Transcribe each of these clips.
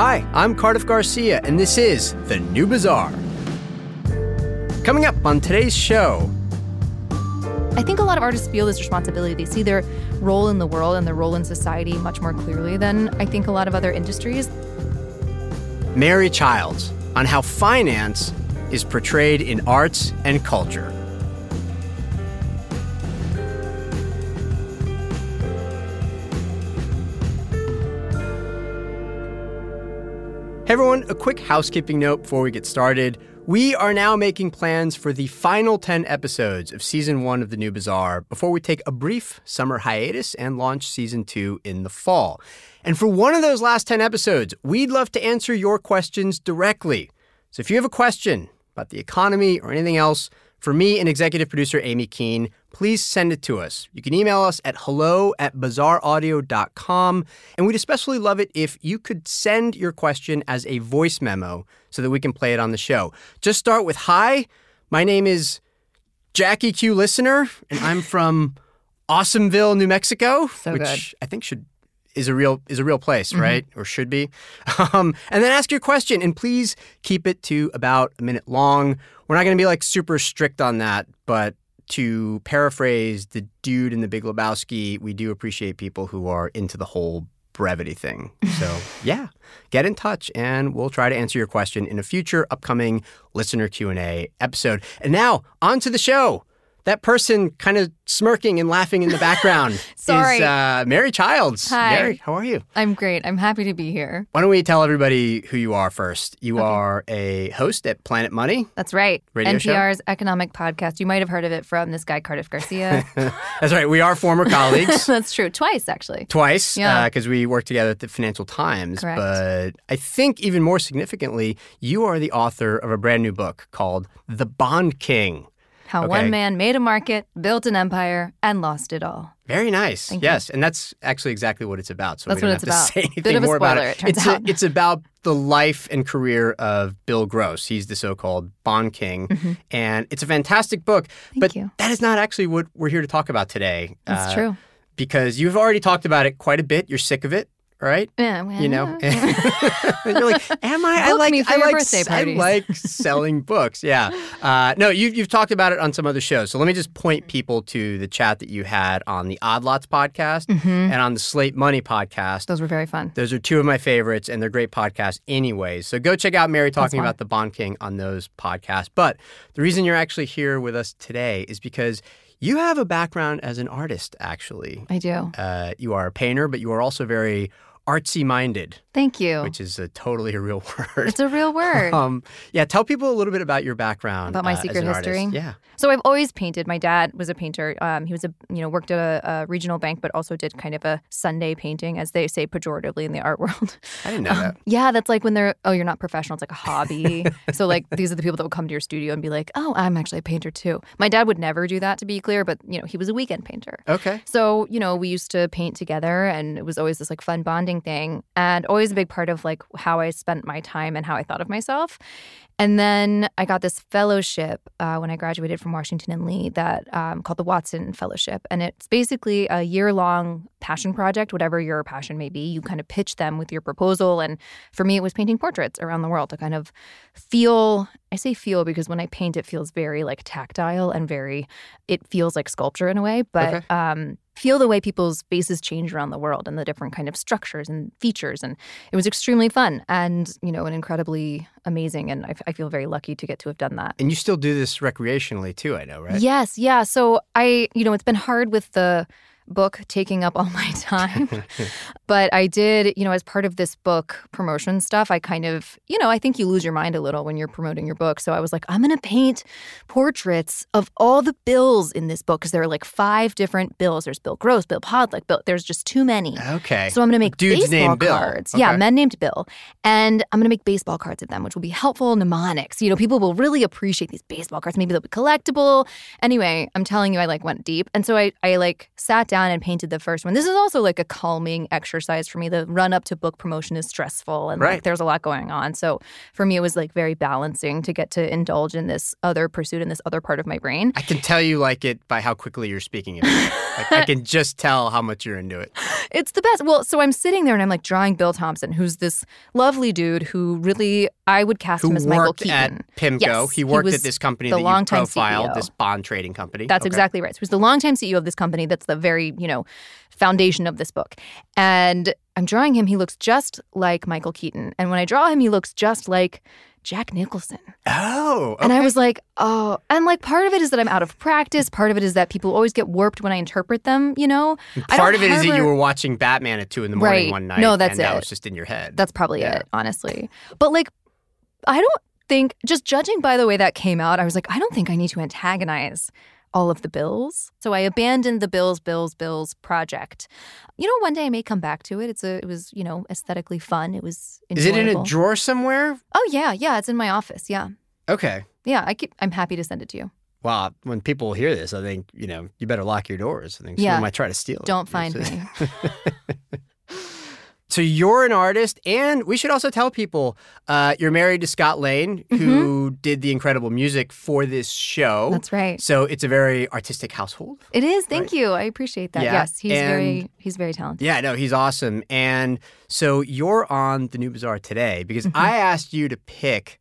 Hi, I'm Cardiff Garcia, and this is The New Bazaar. Coming up on today's show, I think a lot of artists feel this responsibility. They see their role in the world and their role in society much more clearly than I think a lot of other industries. Mary Childs on how finance is portrayed in arts and culture. Hey everyone, a quick housekeeping note before we get started. We are now making plans for the final 10 episodes of season one of The New Bazaar before we take a brief summer hiatus and launch season two in the fall. And for one of those last 10 episodes, we'd love to answer your questions directly. So if you have a question about the economy or anything else, for me and executive producer Aimee Keane, please send it to us. You can email us at hello at bazaaraudio.com. And we'd especially love it if you could send your question as a voice memo so that we can play it on the show. Just start with Hi, my name is Jackie Q Listener, and I'm from Awesomeville, New Mexico, So which good. I think should is a real is a real place, right? Or should be. Um, and then ask your question, and please keep it to about a minute long. We're not going to be like super strict on that, but to paraphrase the dude in the Big Lebowski, we do appreciate people who are into the whole brevity thing. So yeah, get in touch, and we'll try to answer your question in a future upcoming listener Q and A episode. And now on to the show. That person kind of smirking and laughing in the background Sorry. is uh, Mary Childs. Hi. Mary, how are you? I'm great. I'm happy to be here. Why don't we tell everybody who you are first? You are a host at Planet Money. That's right. Radio show? NPR's economic podcast. You might have heard of it from this guy, Cardiff Garcia. That's right. We are former colleagues. That's true. Twice, actually. Twice, Yeah. because we worked together at the Financial Times. Correct. But I think even more significantly, you are the author of a brand new book called The Bond King. How Okay. one man made a market, built an empire, and lost it all. Very nice. Thank you. yes, and that's actually exactly what it's about. So That's we don't have it's to about. say anything Bit of a more about it. it it's out. it's about the life and career of Bill Gross. He's the so-called Bond King, and it's a fantastic book. Mm-hmm. Thank but you. that is not actually what we're here to talk about today. That's uh, true. because you've already talked about it quite a bit. You're sick of it, right? Yeah, You know, you're like, am I? I like, I like, birthday I like selling books. Yeah. Uh, no, you, you've talked about it on some other shows. So let me just point people to the chat that you had on the Odd Lots podcast Mm-hmm. and on the Slate Money podcast. Those were very fun. Those are two of my favorites, and they're great podcasts, anyways. So go check out Mary talking about the Bond King on those podcasts. But the reason you're actually here with us today is because you have a background as an artist. Actually, I do. uh, you are a painter, but you are also very artsy minded, Thank you. which is a totally a real word. It's a real word. Um, yeah, tell people a little bit about your background. About my uh, secret an artist. history? Yeah. So I've always painted. My dad was a painter. Um, he was a you know worked at a, a regional bank, but also did kind of a Sunday painting, as they say pejoratively in the art world. I didn't know that. yeah, that's like when they're oh you're not professional. It's like a hobby. so like these are the people that would come to your studio and be like, oh I'm actually a painter too. My dad would never do that to be clear, but you know he was a weekend painter. Okay. So, you know, we used to paint together and it was always this like fun bonding thing and always a big part of like how I spent my time and how I thought of myself. And then I got this fellowship uh, when I graduated from Washington and Lee that um, called the Watson Fellowship. And it's basically a year long passion project, whatever your passion may be. You kind of pitch them with your proposal. And for me, it was painting portraits around the world to kind of feel I say feel because when I paint, it feels very like tactile and very, it feels like sculpture in a way, but Okay. um, feel the way people's faces change around the world and the different kind of structures and features. And it was extremely fun and, you know, an incredibly amazing. And I, I feel very lucky to get to have done that. And you still do this recreationally too, I know, right? Yes, yeah. So I, you know, it's been hard with the book taking up all my time. but I did, you know, as part of this book promotion stuff, I kind of, you know, I think you lose your mind a little when you're promoting your book. So I was like, I'm going to paint portraits of all the bills in this book because there are like five different bills. There's Bill Gross, Bill Podlich, Bill. There's just too many. Okay. So I'm going to make Dude's baseball named Bill. cards. Yeah, men named Bill. And I'm going to make baseball cards of them, which will be helpful mnemonics. You know, people will really appreciate these baseball cards. Maybe they'll be collectible. Anyway, I'm telling you, I like went deep. And so I, I like sat down and painted the first one. This is also like a calming exercise exercise for me. The run up to book promotion is stressful and Right. like there's a lot going on. So for me, it was like very balancing to get to indulge in this other pursuit in this other part of my brain. I can tell you like it by how quickly you're speaking about it. Like, I can just tell how much you're into it. It's the best. Well, so I'm sitting there and I'm like drawing Bill Thompson, who's this lovely dude who really I would cast Who him as Michael Keaton. at PIMCO. Yes, he he worked was at this company the that you longtime profiled, CEO. this bond trading company. That's Okay. exactly right. So he's the longtime CEO of this company. That's the very, you know, foundation of this book. And I'm drawing him. He looks just like Michael Keaton. And when I draw him, he looks just like Jack Nicholson. Oh, And I was like, oh, and like part of it is that I'm out of practice. Part of it is that people always get warped when I interpret them, you know? Part of it is that you were watching Batman at two in the morning Right. one night. No, that's and that it. was just in your head. That's probably Yeah. it, honestly. But like, I don't think, just judging by the way that came out, I was like, I don't think I need to antagonize all of the bills. So I abandoned the bills, bills, bills project. You know, one day I may come back to it. It's a, it was, you know, aesthetically fun. It was is it in a drawer somewhere? Oh yeah, yeah. It's in my office. Yeah, Okay. yeah. I keep, I'm happy to send it to you. Well, when people hear this, I think you know you better lock your doors. I think Yeah. someone might try to steal it. Don't find me. So you're an artist, and we should also tell people uh, you're married to Scott Lane, who did the incredible music for this show. Mm-hmm. That's right. So it's a very artistic household. It is. Thank Right. you. I appreciate that. Yeah, Yes, he's and- very, he's very talented. Yeah, no, he's awesome. And so you're on the New Bazaar today because Mm-hmm. I asked you to pick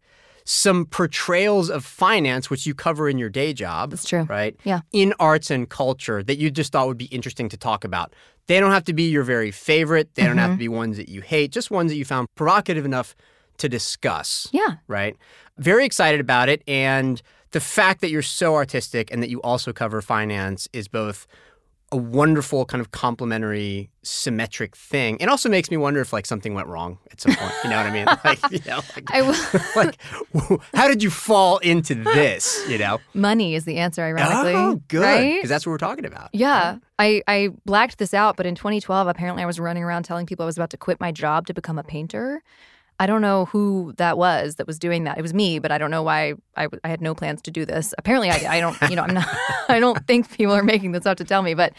some portrayals of finance, which you cover in your day job. That's true. Right? Yeah. In arts and culture that you just thought would be interesting to talk about. They don't have to be your very favorite, they don't have Mm-hmm. to be ones that you hate, just ones that you found provocative enough to discuss. Yeah. Right? Very excited about it. And the fact that you're so artistic and that you also cover finance is both a wonderful kind of complementary symmetric thing. It also makes me wonder if like something went wrong at some point. You know what I mean? Like, you know, like, I will. like how did you fall into this? You know? Money is the answer, ironically. oh, good. Right? Because that's what we're talking about. Yeah. I, I blacked this out, but in 2012, apparently I was running around telling people I was about to quit my job to become a painter. I don't know who that was that was doing that. It was me, but I don't know why I, I had no plans to do this. Apparently, I, I don't, you know, I'm not, I don't think people are making this up to tell me, but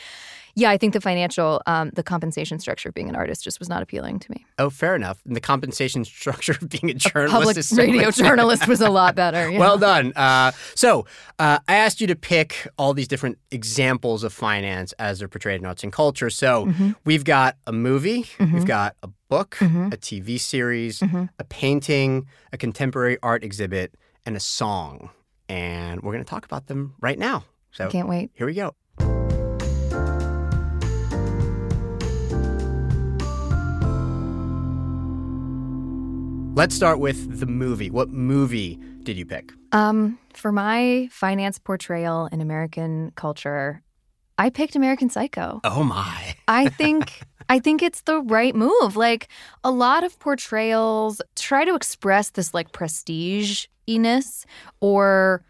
yeah, I think the financial, um, the compensation structure of being an artist just was not appealing to me. Oh, fair enough. And the compensation structure of being a journalist a Public is radio journalist was a lot better. yeah. Well done. Uh, so uh, I asked you to pick all these different examples of finance as they're portrayed in arts and culture. So Mm-hmm. we've got a movie, we've got a book, a TV series, Mm-hmm. a painting, a contemporary art exhibit, and a song. And we're going to talk about them right now. So Can't wait. here we go. Let's start with the movie. What movie did you pick? Um, for my finance portrayal in American culture, I picked American Psycho. Oh my. I think I think it's the right move. Like a lot of portrayals try to express this like prestige-iness or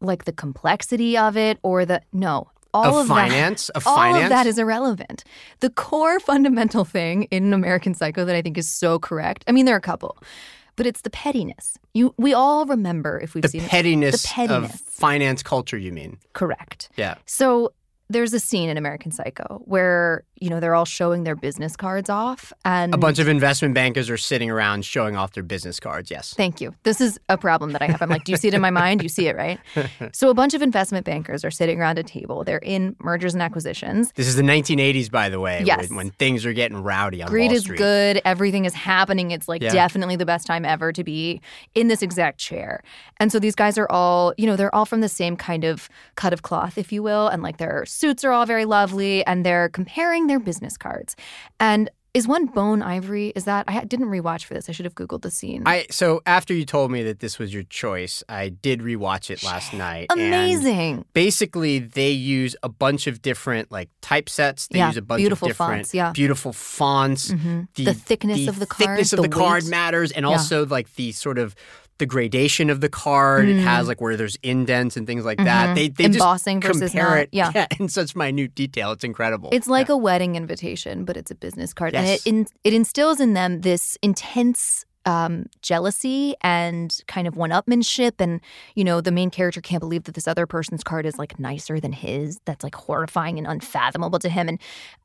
like the complexity of it or the no. All of, of, that finance? Of all finance? of that is irrelevant. The core fundamental thing in American Psycho that I think is so correct. I mean, there are a couple, but it's the pettiness. You, we all remember if we've the seen pettiness, the pettiness. of finance culture, you mean? Correct. Yeah. So there's a scene in American Psycho where you know they're all showing their business cards off, and A bunch of investment bankers are sitting around showing off their business cards. Yes. Thank you. This is a problem that I have. I'm like, do you see it in my mind? You see it, right? So a bunch of investment bankers are sitting around a table. They're in mergers and acquisitions. This is the 1980s, by the way, Yes. when, when things are getting rowdy on the street. Greed is good. Everything is happening. It's like Yeah. definitely the best time ever to be in this exact chair. And so these guys are all, you know, they're all from the same kind of cut of cloth, if you will. And like their suits are all very lovely and they're comparing their business cards. And is one bone ivory? Is that, I didn't rewatch for this. I should have Googled the scene. I so after you told me that this was your choice, I did rewatch it last night. and Amazing. basically, they use a bunch of different like typesets. They Yeah, use a bunch beautiful of different fonts, yeah. beautiful fonts. Mhm. The thickness of the card, thickness of the the, card matters, and Yeah. also like the sort of the gradation of the card. It Mm. has like where there's indents and things like that. Mhm. They they Embossing just versus compare not. it Yeah. in such minute detail. It's incredible. It's like a wedding invitation, but it's a business card, Yes. and it in, it instills in them this intense um, jealousy and kind of one-upmanship, and you know the main character can't believe that this other person's card is like nicer than his. That's like horrifying and unfathomable to him, and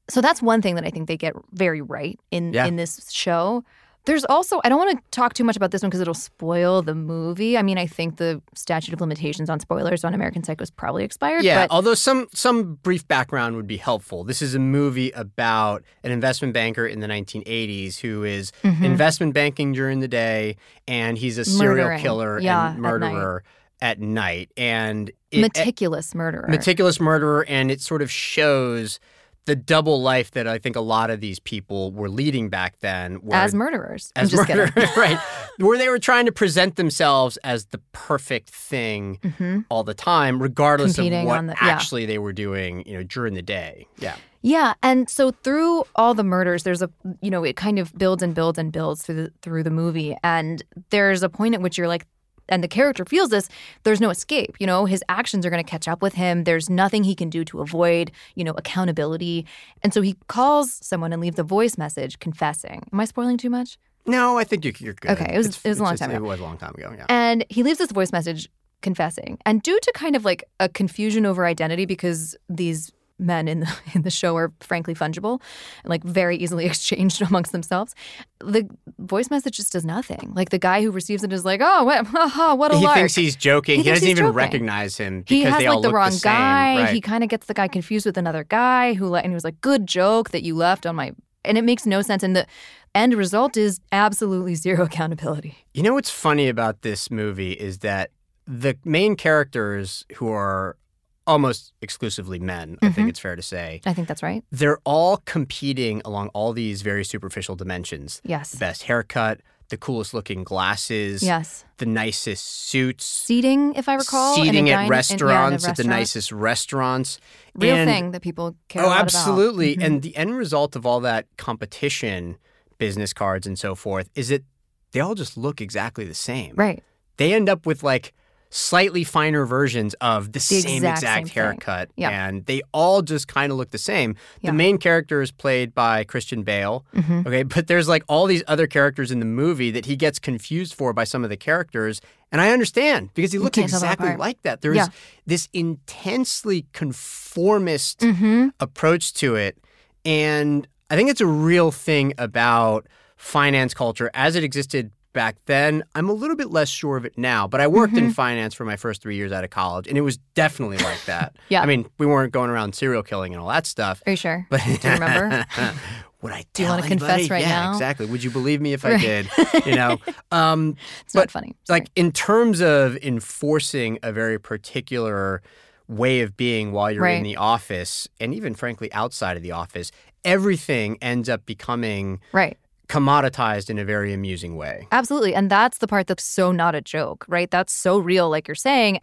so that's one thing that I think they get very right in Yeah. in this show. There's also I don't want to talk too much about this one because it'll spoil the movie. I mean, I think the statute of limitations on spoilers on American Psycho is probably expired. Yeah, but although some some brief background would be helpful. This is a movie about an investment banker in the 1980s who is Mhm. investment banking during the day, and he's a serial Murdering. killer Yeah, and at night. murderer at night, and it, meticulous murderer. meticulous murderer, and it sort of shows the double life that I think a lot of these people were leading back then. Where as murderers. As just murder, kidding. right? Where they were trying to present themselves as the perfect thing hmm all the time, regardless Competing of what the- yeah. actually they were doing, you know, during the day. Yeah. Yeah, and so through all the murders, there's a you know it kind of builds and builds and builds through the through the movie, and there's a point at which you're like, and the character feels this. There's no escape. You know, his actions are going to catch up with him. There's nothing he can do to avoid you know accountability, and so he calls someone and leaves a voice message confessing. Am I spoiling too much? No, I think you're, you're good. Okay, it was- It's- it was a long just- time ago. It was a long time ago. Yeah. And he leaves this voice message confessing. And due to kind of like a confusion over identity, because these men in the in the show are frankly fungible and like very easily exchanged amongst themselves, the voice message just does nothing. Like the guy who receives it is like, oh, what, haha, what a he lark. thinks he's joking. He He, doesn't even joking. recognize him because he has like the wrong the guy. Right. He kind of gets the guy confused with another guy who let, and he was like, "Good joke that you left on my," and it makes no sense. And the end result is absolutely zero accountability. You know what's funny about this movie is that the main characters who are almost exclusively men, I think Mhm. it's fair to say, I think that's right. they're all competing along all these very superficial dimensions. Yes. The best haircut, the coolest looking glasses, Yes. the nicest suits, Seating, if I recall, seating dine- at in- yeah, in a restaurants at the nicest restaurants. real And- thing that people care about. Oh, absolutely. Mhm. And the end result of all that competition, business cards and so forth, is that they all just look exactly the same. right, They end up with like slightly finer versions of the, same exact exact same haircut. Yeah. And they all just kind of look the same. Yeah. The main character is played by Christian Bale. hmm Okay. But there's like all these other characters in the movie that he gets confused for by some of the characters. And I understand because he You looked can't tell them exactly apart. like that. There's Yeah. this intensely conformist hmm approach to it. And I think it's a real thing about finance culture as it existed back then. I'm a little bit less sure of it now, but I worked in finance for my first three years out of college, and it was definitely like that. Yeah. I mean, we weren't going around serial killing and all that stuff. Are you sure? But Do you remember? Would I Do you wanna confess right yeah, now? exactly. Would you believe me if I did? You know, um, It's But, not funny. Sorry. like in terms of enforcing a very particular way of being while you're in the office and even frankly outside of the office everything ends up becoming right. Commoditized in a very amusing way Absolutely. And that's the part that's so not a joke, right? That's so real, like you're saying.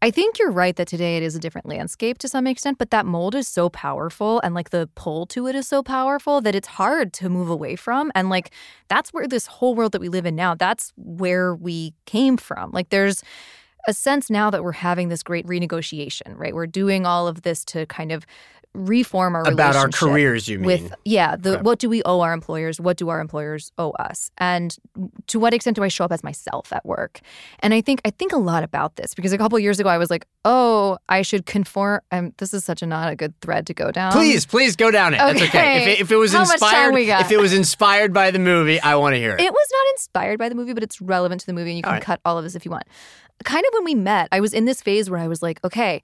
I think you're right that today it is a different landscape to some extent, but that mold is so powerful and like the pull to it is so powerful that it's hard to move away from. And like that's where this whole world that we live in now, that's where we came from. Like there's a sense now that we're having this great renegotiation, right? We're doing all of this to kind of reform our about our careers you mean with yeah the Okay. what do we owe our employers what do our employers owe us and to what extent do i show up as myself at work and i think i think a lot about this because a couple years ago i was like oh i should conform um, this is such a not a good thread to go down please please go down it that's okay Okay. if it, if it was How much time inspired we got? if it was inspired by the movie i want to hear it, It was not inspired by the movie, but it's relevant to the movie, and you can All right. cut all of this if you want. Kind of when we met, I was in this phase where I was like, okay,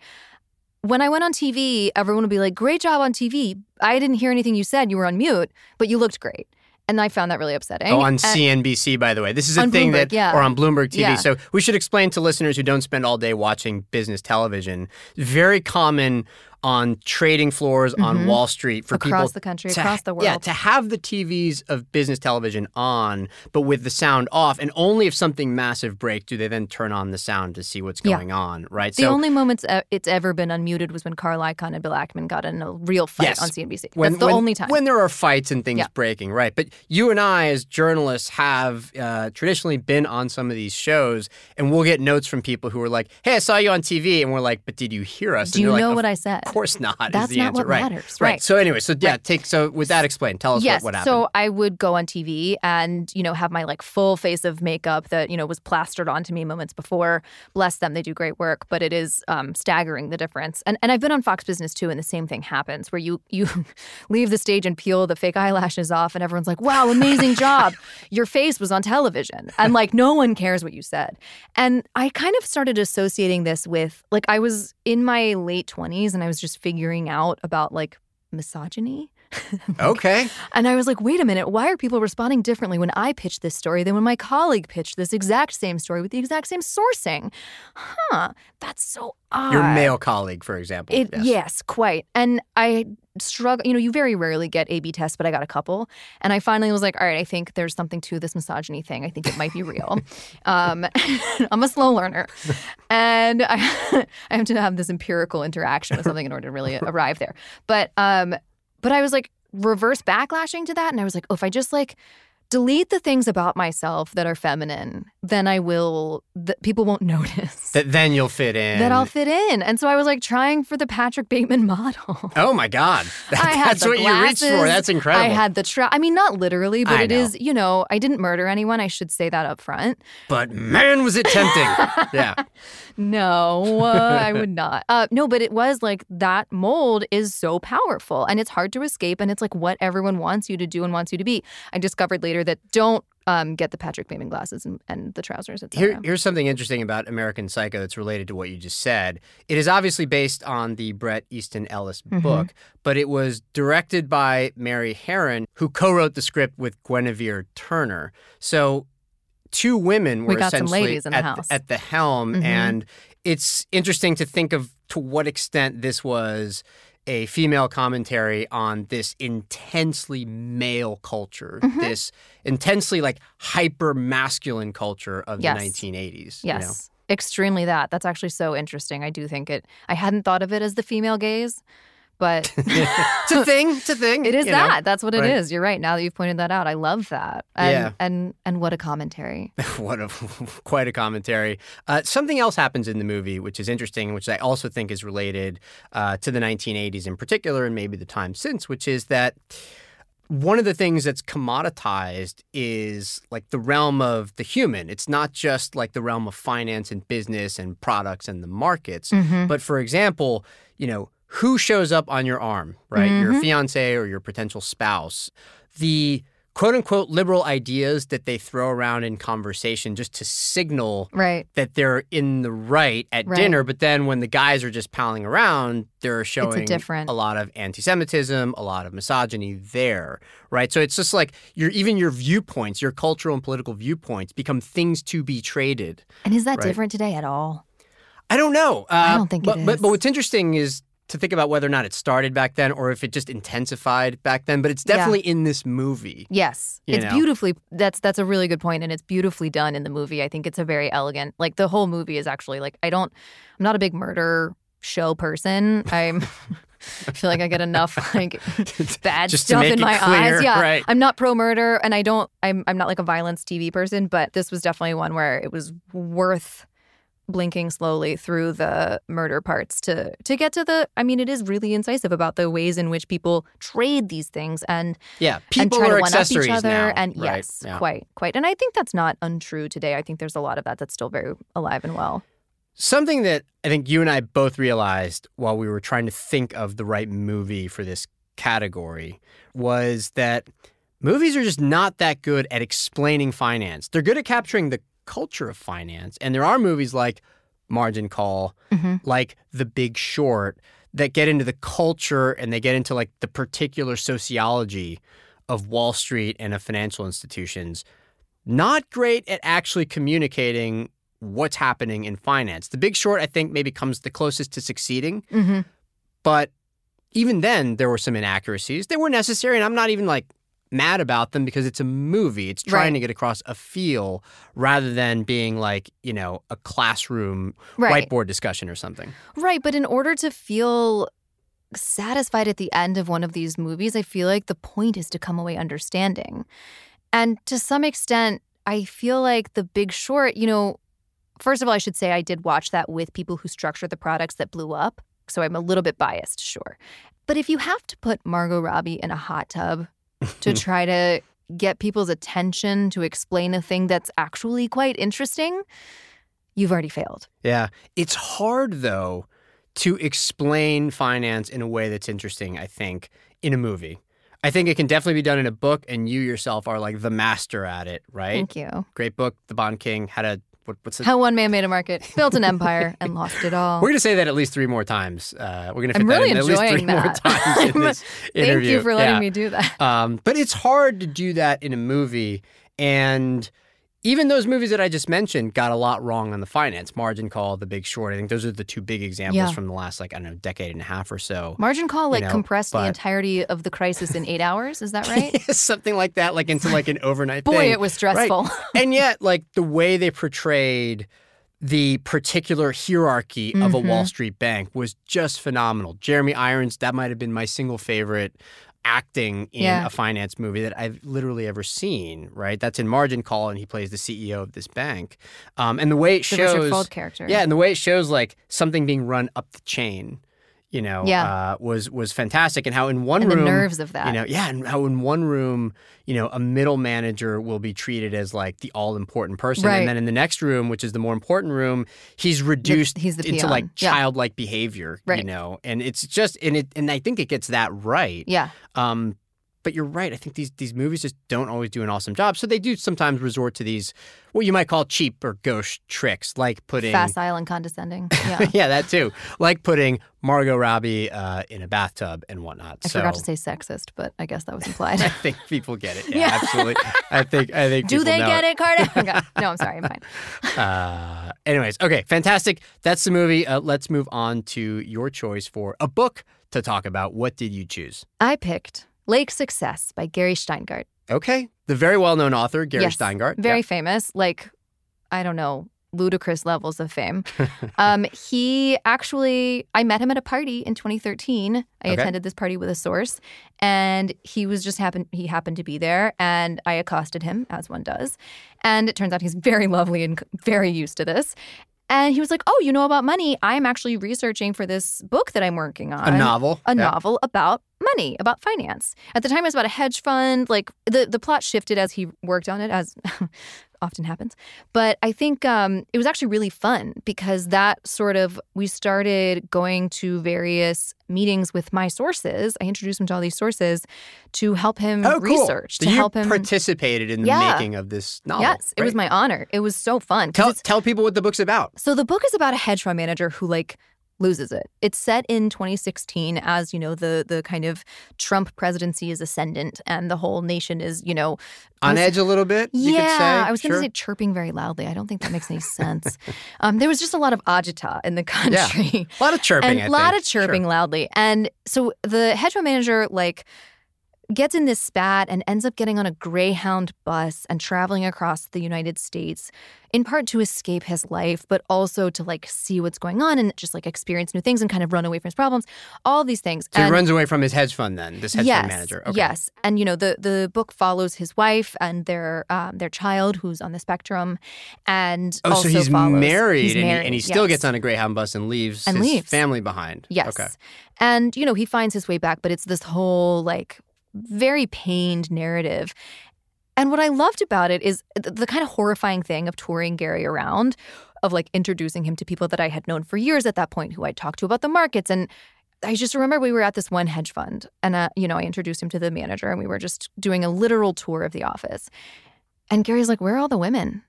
when I went on TV, everyone would be like, great job on TV. I didn't hear anything you said. You were on mute, but you looked great. And I found that really upsetting. Oh, on And- CNBC, by the way. This is a thing Bloomberg, that, yeah. or on Bloomberg TV. Yeah. So we should explain to listeners who don't spend all day watching business television. Very common on trading floors on Mhm. Wall Street for across people across the country, to- across the world. Yeah, to have the TVs of business television on, but with the sound off, and only if something massive breaks do they then turn on the sound to see what's Yeah. going on, right? the so only moments it's ever been unmuted was when Carl Icahn and Bill Ackman got in a real fight Yes. on CNBC. when, That's the when- only time. when there are fights and things Yeah. breaking, right? But you and I, as journalists, have uh, traditionally been on some of these shows, and we'll get notes from people who are like, "Hey, I saw you on TV," and we're like, "But did you hear us?" Do and you know like, what I said? Of course not. is That's the not answer. what right. matters. Right. Right. So anyway, so yeah, Right. take so with that explained, Tell us yes. what, what happened. So I would go on TV and, you know, have my like full face of makeup that, you know, was plastered onto me moments before. Bless them, they do great work, but it is um, staggering the difference. And and I've been on Fox Business too, and the same thing happens where you you leave the stage and peel the fake eyelashes off, and everyone's like, "Wow, amazing job! Your face was on television," and like no one cares what you said. And I kind of started associating this with like I was in my late twenties and I was just figuring out about like misogyny. okay. And I was like, wait a minute, why are people responding differently when I pitched this story than when my colleague pitched this exact same story with the exact same sourcing? Huh, that's so odd. Your male colleague, for example. It, yes. yes. quite. And I struggle, you know, you very rarely get A B tests, but I got a couple. And I finally was like, all right, I think there's something to this misogyny thing. I think it might be real. um, I'm a slow learner. And I, I have to have this empirical interaction with something in order to really arrive there. But um, but I was like reverse backlashing to that. And I was like, oh, if I just like delete the things about myself that are feminine, then I will, th- people won't notice That then you'll fit in. that I'll fit in. And so I was like trying for the Patrick Bateman model. Oh my God. That- I had that's what you reached for. That's incredible. I had the tra- I mean, not literally, but I it know. is, you know, I didn't murder anyone. I should say that up front. but man, was it tempting. yeah. No, uh, I would not. Uh, no, but it was like that mold is so powerful and it's hard to escape. And it's like what everyone wants you to do and wants you to be. I discovered later that don't um, get the Patrick Bateman glasses and, and the trousers, Here, here's something interesting about American Psycho that's related to what you just said. It is obviously based on the Bret Easton Ellis Mhm. book, but it was directed by Mary Harron, who co-wrote the script with Guinevere Turner. So, two women were We essentially in the at, at the helm, Mhm. and it's interesting to think of to what extent this was a female commentary on this intensely male culture, Mhm. this intensely like hyper masculine culture of Yes. the 1980s. Yes. You know? Extremely that. That's actually so interesting. I do think it, I hadn't thought of it as the female gaze, but it's a thing. It's a thing. It is you know? that. That's what it is. right? You're right. Now that you've pointed that out, I love that. And, Yeah. And and what a commentary. what a quite a commentary. Uh, something else happens in the movie, which is interesting, which I also think is related uh, to the 1980s in particular, and maybe the time since, which is that one of the things that's commoditized is like the realm of the human. It's not just like the realm of finance and business and products and the markets, Mhm. but for example, you know, who shows up on your arm, right? Your Mhm. fiance or your potential spouse. The quote unquote liberal ideas that they throw around in conversation just to signal Right. that they're in the right at Right. dinner, but then when the guys are just palling around, they're showing different- a lot of anti-Semitism, a lot of misogyny there, right? So it's just like your even your viewpoints, your cultural and political viewpoints become things to be traded. And is that Right. different today at all? I don't know. Uh, don't think it but, But, but what's interesting is to think about whether or not it started back then or if it just intensified back then. But it's Yeah. definitely in this movie. Yes. It's know? beautifully that's that's a really good point and it's beautifully done in the movie. I think it's a very elegant. Like the whole movie is actually like I don't I'm not a big murder show person. I'm I feel like I get enough like bad stuff in my clear, eyes. Yeah. right. I'm not pro murder and I don't I'm I'm not like a violence TV person, but this was definitely one where it was worth blinking slowly through the murder parts to to get to the I mean it is really incisive about the ways in which people trade these things and Yeah, and people try are to one up accessories each other now, and right? yes Yeah. quite quite and I think that's not untrue today I think there's a lot of that that's still very alive and well Something that I think you and I both realized while we were trying to think of the right movie for this category was that movies are just not that good at explaining finance. They're good at capturing the culture of finance. And there are movies like Margin Call, Mhm. like The Big Short, that get into the culture and they get into like the particular sociology of Wall Street and of financial institutions. Not great at actually communicating what's happening in finance. The Big Short, I think, maybe comes the closest to succeeding. mm-hmm. But even then, there were some inaccuracies. They were necessary, and I'm not even like mad about them because it's a movie. It's trying Right. to get across a feel rather than being like, you know, a classroom right whiteboard discussion or something. right but in order to feel satisfied at the end of one of these movies I feel like the point is to come away understanding and to some extent I feel like the big short you know first of all I should say I did watch that with people who structured the products that blew up So I'm a little bit biased, sure. But if you have to put Margot Robbie in a hot tub to try to get people's attention to explain a thing that's actually quite interesting, you've already failed. Yeah. It's hard, though, to explain finance in a way that's interesting, I think, in a movie. I think it can definitely be done in a book, and you yourself are like the master at it, right? Thank you. Great book, The Bond King, how to what, what's it? How one man made a market, built an empire, and lost it all. We're going to say that at least three more times. Uh, we're going to fit I'm that in at least three more times in this Thank interview. you for letting Yeah. me do that. Um, but it's hard to do that in a movie. And even those movies that I just mentioned got a lot wrong on the finance. Margin Call, The Big Short. I think those are the two big examples Yeah. from the last, like, I don't know, decade and a half or so. Margin call like know, compressed the entirety of the crisis in eight hours. Is that right? Something like that, like into like an overnight Boy, thing. it was stressful. and yet, like the way they portrayed the particular hierarchy of a Mm-hmm. Wall Street bank was just phenomenal. Jeremy Irons, that might have been my single favorite acting in Yeah. a finance movie that I've literally ever seen, right? That's in Margin Call, and he plays the CEO of this bank. Um, and the way it The shows. Yeah, and the way it shows like something being run up the chain, you know, Yeah. uh, was was fantastic. And how in one and the room, nerves of that. you know, yeah, and how in one room, you know, a middle manager will be treated as like the all important person, Right. and then in the next room, which is the more important room, he's reduced he's the into like peon. Yeah. childlike behavior, you know, and it's just and it and I think it gets that right. yeah. Um, but you're right. I think these these movies just don't always do an awesome job. So they do sometimes resort to these what you might call cheap or gauche tricks, like putting Facile and condescending. Yeah. yeah, that too. Like putting Margot Robbie uh, in a bathtub and whatnot. I so forgot to say sexist, but I guess that was implied. I think people get it. Yeah, Yeah. absolutely. I think I think Do they get it, Carter? Okay. No, I'm sorry. I'm fine. Uh, anyways, okay, fantastic. That's the movie. Uh, let's move on to your choice for a book to talk about. What did you choose? I picked Lake Success by Gary Shteyngart. Okay, the very well-known author Gary Yes, Shteyngart. Very Yeah. famous, like, I don't know, ludicrous levels of fame. um, he actually, I met him at a party in 2013. I Okay. attended this party with a source, and he was just happened. He happened to be there, and I accosted him as one does. And it turns out he's very lovely and very used to this. And he was like, "Oh, you know about money? I'm actually researching for this book that I'm working on. a novel. a Yeah. novel about money, about finance. At the time, it was about a hedge fund. Like the the plot shifted as he worked on it, as often happens. But I think um, it was actually really fun because that sort of we started going to various meetings with my sources. I introduced him to all these sources to help him Oh, cool. research, So to you help him. participated in the Yeah. making of this novel. yes, it was my honor. It was so fun. Tell tell people what the book's about. so the book is about a hedge fund manager who like loses it. It's set in 2016 as, you know, the the kind of Trump presidency is ascendant and the whole nation is, you know, On edge a little bit. You yeah, could say. I was going to Sure. say chirping very loudly. I don't think that makes any sense. um, there was just a lot of agita in the country. Yeah. a lot of chirping. a lot think. of chirping Sure. loudly. And so the hedge fund manager like gets in this spat and ends up getting on a Greyhound bus and traveling across the United States in part to escape his life, but also to like see what's going on and just like experience new things and kind of run away from his problems. All these things. So he runs away from his hedge fund then, this hedge yes, fund manager. Okay. Yes, and you know the the book follows his wife and their um, their child who's on the spectrum, and Oh, also so he's follows, married, he's and, he, and he still yes. gets on a Greyhound bus and leaves And his leaves. family behind. Yes. Okay. And, you know, he finds his way back, but it's this whole like very pained narrative. And what I loved about it is the, the kind of horrifying thing of touring Gary around, of like introducing him to people that I had known for years at that point who I'd talked to about the markets. And I just remember we were at this one hedge fund and, uh, you know, I introduced him to the manager and we were just doing a literal tour of the office. And Gary's like, Where are all the women?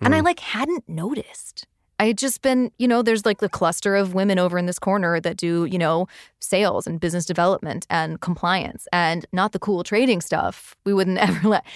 And I Mm. like hadn't noticed. I had just been, you know, there's like the cluster of women over in this corner that do, you know, sales and business development and compliance and not the cool trading stuff. We wouldn't ever let.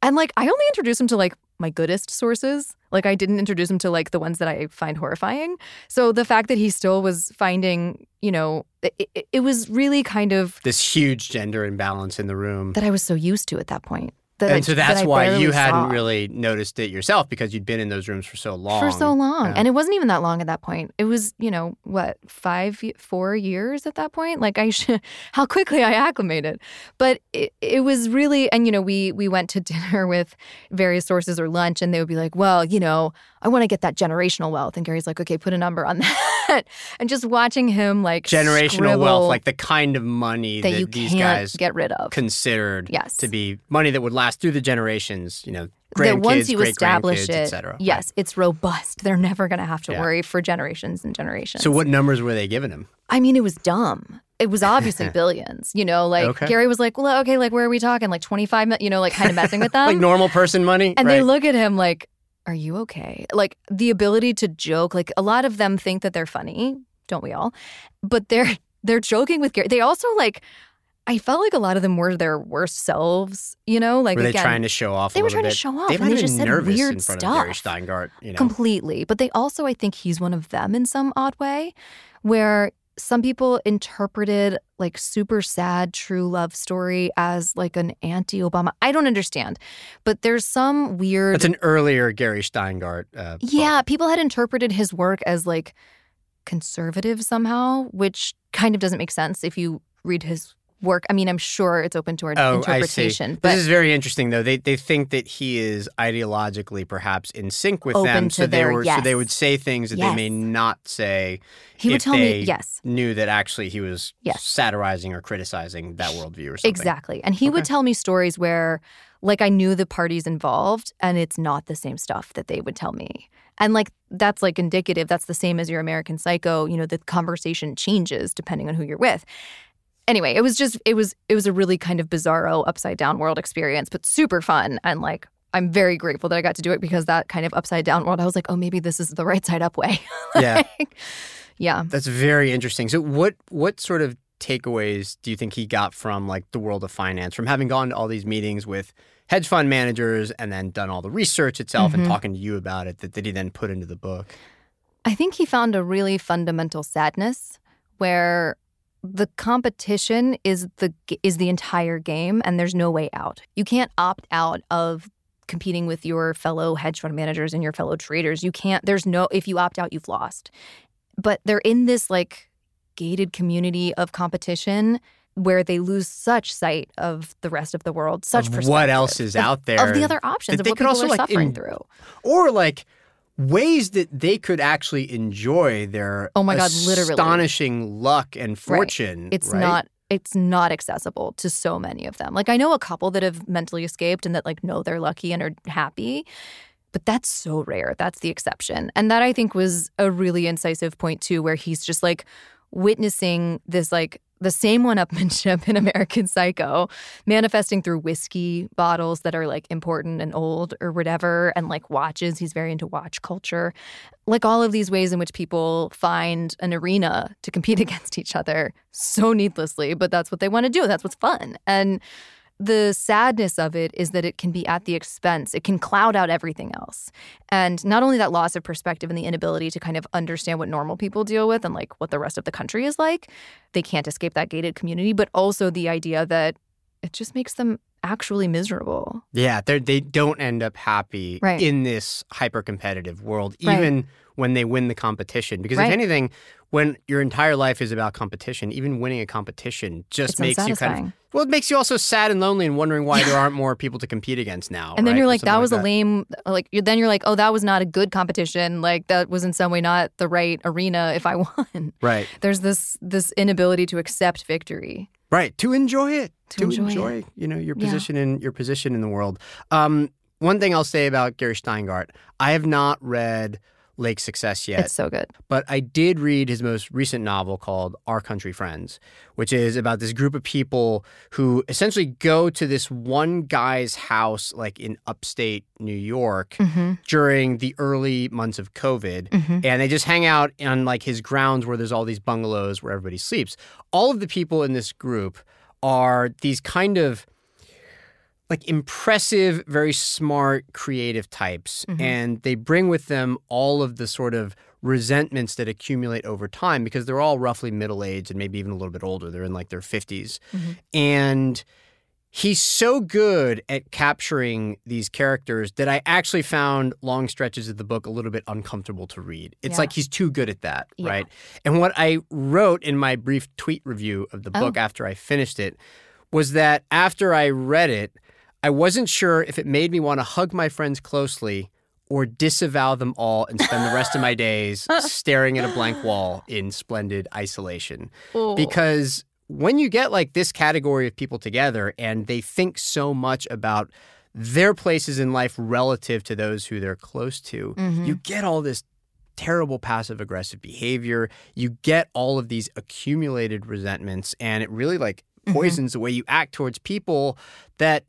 And like, I only introduced him to like my goodest sources. Like, I didn't introduce him to like the ones that I find horrifying. So the fact that he still was finding, you know, it, it, it was really kind of This huge gender imbalance in the room. that I was so used to at that point. That and I- so that that's I why you hadn't saw. really noticed it yourself because you'd been in those rooms for so long. for so long Yeah. and it wasn't even that long at that point it was you know what five four years at that point like i should how quickly i acclimated but it, it was really and you know we we went to dinner with various sources or lunch and they would be like well you know i want to get that generational wealth and gary's like okay put a number on that and just watching him like Generational wealth, like the kind of money that, that you these can't guys get rid of. considered Yes. to be money that would last through the generations, you know, that once you establish it, cetera. yes, it's robust. They're never going to have to Yeah. worry for generations and generations. So what numbers were they giving him? I mean, it was dumb. It was obviously billions. You know, like Okay. Gary was like, "Well, okay, like where are we talking? Like twenty five, You know, like kind of messing with them." like normal person money? And right? they look at him like, "Are you okay?" Like the ability to joke. Like a lot of them think that they're funny, don't we all? But they're they're joking with Gary. They also like. I felt like a lot of them were their worst selves. You know, like were they again, trying to show off? they a were little trying to show off, They and they just said nervous weird in front of Gary stuff. Shteyngart. You know, completely. But they also, I think, he's one of them in some odd way, where some people interpreted like super sad true love story as like an anti-Obama. I don't understand, but there's some weird. that's an earlier Gary Shteyngart. Uh, book. yeah, people had interpreted his work as like conservative somehow, which kind of doesn't make sense if you read his work. I mean, I'm sure it's open to our Oh, I see. interpretation, but this is very interesting, though. They they think that he is ideologically perhaps in sync with Open them, to so they their were so they would say things that they may not say he would tell they me yes. knew that actually he was Yes. satirizing or criticizing that worldview or something. Exactly. And he would tell me stories where, like, I knew the parties involved and it's not the same stuff that they would tell me. And, like, that's like indicative. That's the same as your American Psycho. You know, the conversation changes depending on who you're with. Anyway, it was just, it was, it was a really kind of bizarro upside down world experience, but super fun. And, like, I'm very grateful that I got to do it because that kind of upside down world, I was like, oh, maybe this is the right side up way. Yeah. Like, yeah. That's very interesting. So what what sort of takeaways do you think he got from like the world of finance from having gone to all these meetings with hedge fund managers and then done all the research itself Mhm. and talking to you about it that, that he then put into the book? I think he found a really fundamental sadness where the competition is the is the entire game and there's no way out. You can't opt out of competing with your fellow hedge fund managers and your fellow traders. You can't there's no if you opt out you've lost. But they're in this like gated community of competition where they lose such sight of the rest of the world, such Of what else is of- out there of the other options that they could also, like, suffering en- through. or like ways that they could actually enjoy their Oh my God, literally. astonishing luck and fortune. It's right? not it's not accessible to so many of them. Like I know a couple that have mentally escaped and that like know they're lucky and are happy, but that's so rare. That's the exception. And that I think was a really incisive point too where he's just like witnessing this like the same one-upmanship in American Psycho manifesting through whiskey bottles that are like important and old or whatever and like watches. He's very into watch culture like all of these ways in which people find an arena to compete against each other so needlessly, but that's what they want to do. That's what's fun. And the sadness of it is that it can be at the expense, it can cloud out everything else. And not only that loss of perspective and the inability to kind of understand what normal people deal with and like what the rest of the country is like, they can't escape that gated community, but also the idea that it just makes them actually miserable. Yeah, they they don't end up happy Right. in this hyper competitive world, Right. When they win the competition. Because if anything, when your entire life is about competition, even winning a competition just It's makes you kind of well, it makes you also sad and lonely and wondering why there aren't more people to compete against now. And then right? you're like, that was a that. lame. Like you're, then you're like, oh, that was not a good competition. Like that was in some way not the right arena. If I won, right, there's this this inability to accept victory. right, to enjoy it, To enjoy it. you know, your Yeah. position in your position in the world. Um, one thing I'll say about Gary Shteyngart, I have not read Lake Success yet. It's so good. but I did read his most recent novel called Our Country Friends, which is about this group of people who essentially go to this one guy's house, like in upstate New York, Mm-hmm. during the early months of COVID. Mm-hmm. And they just hang out on like his grounds where there's all these bungalows where everybody sleeps. All of the people in this group are these kind of like impressive, very smart, creative types. Mhm. And they bring with them all of the sort of resentments that accumulate over time because they're all roughly middle aged and maybe even a little bit older. They're in like their 50s. Mhm. And he's so good at capturing these characters that I actually found long stretches of the book a little bit uncomfortable to read. It's Yeah. like he's too good at that, Yeah. right? And what I wrote in my brief tweet review of the Oh. book after I finished it was that after I read it, I wasn't sure if it made me want to hug my friends closely or disavow them all and spend the rest of my days staring at a blank wall in splendid isolation. Oh. Because when you get like this category of people together and they think so much about their places in life relative to those who they're close to, Mhm. you get all this terrible passive aggressive behavior. You get all of these accumulated resentments, and it really like Mm-hmm. poisons the way you act towards people that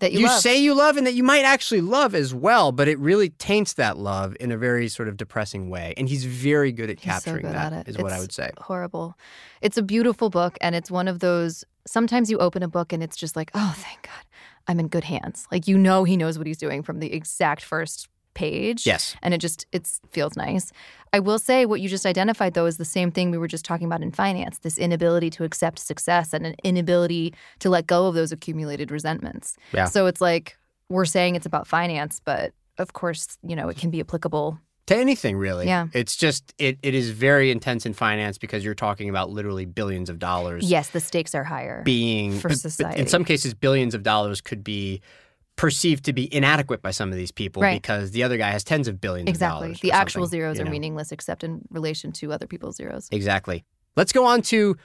that you, you, say you love and that you might actually love as well, but it really taints that love in a very sort of depressing way. And he's very good at He's so capturing good that, at is it. what I It's would say. horrible. It's a beautiful book, and it's one of those. Sometimes you open a book and it's just like, oh, thank God, I'm in good hands. Like you know, he knows what he's doing from the exact first page. Yes. and it just it feels nice. I will say what you just identified though is the same thing we were just talking about in finance. This inability to accept success and an inability to let go of those accumulated resentments. Yeah. So it's like we're saying it's about finance, but of course, you know, it can be applicable. To anything, really. Yeah. It's just, it, it is very intense in finance because you're talking about literally billions of dollars Yes, the stakes are higher. being, For society. in some cases, billions of dollars could be perceived to be inadequate by some of these people Right. because the other guy has tens of billions of exactly. dollars. The actual zeros are know? meaningless except in relation to other people's zeros. Exactly. Let's go on to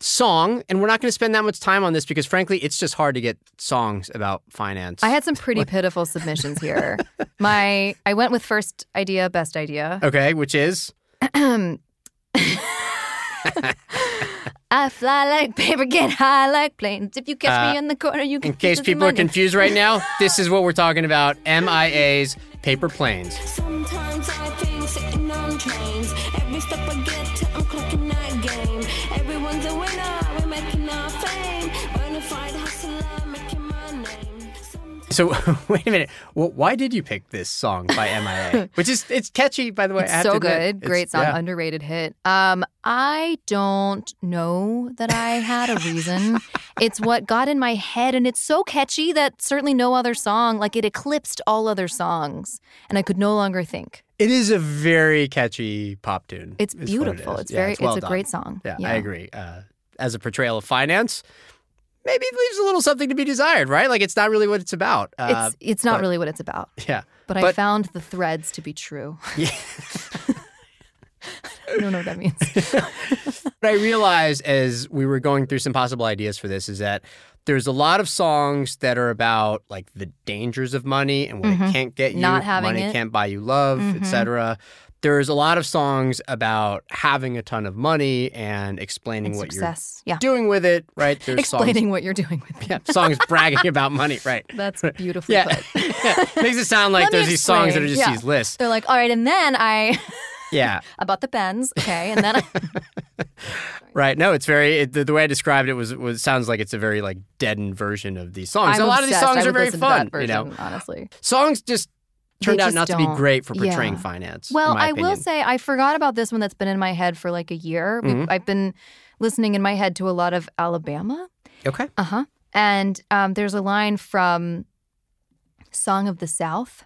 song, and we're not going to spend that much time on this because, frankly, it's just hard to get songs about finance. I had some pretty pitiful submissions here. My I went with first idea, best idea. okay, which is I fly like paper, get high like planes. If you catch Uh, me in the corner, you can. in case people are confused right now. This is what we're talking about: MIA's paper planes. So wait a minute. Well, why did you pick this song by MIA? Which is it's catchy, by the way. It's so good, great song, yeah. underrated hit. Um, I don't know that I had a reason. it's what got in my head, and it's so catchy that certainly no other song, like it eclipsed all other songs, and I could no longer think. It is a very catchy pop tune. It's what it beautiful. It's Yeah, very. it's, It's, a done. great song. Yeah, I agree. Uh, as a portrayal of finance, maybe it leaves a little something to be desired, right? Like it's not really what it's about. Uh, It's it's not but- really what it's about, yeah. but, I found the threads to be true. Yeah. I don't know what that means. What I realized as we were going through some possible ideas for this is that there's a lot of songs that are about like the dangers of money and what it can't get you, Mm-hmm. Not having money it. can't buy you love, Mhm. etc. There's a lot of songs about having a ton of money and explaining And what success. You're doing with it, right? There's Explaining what you're doing with it. yeah, songs bragging about money, right? That's beautifully Yeah. put. yeah. Makes it sound like there's these songs that are just Yeah. these lists. They're like, all right, and then I Yeah. about the Benz, okay, and then I, Right. No, it's very it, the, the way I described it was was sounds like it's a very like deadened version of these songs. I'm a lot of these songs are very fun. To that version, you know, honestly. songs just turned out not to be great for portraying yeah. finance. in Well, I will say I forgot about this one that's been in my head for like a year. Mhm. I've been listening in my head to a lot of Alabama. Okay. Uh huh. And um, there's a line from Song of the South.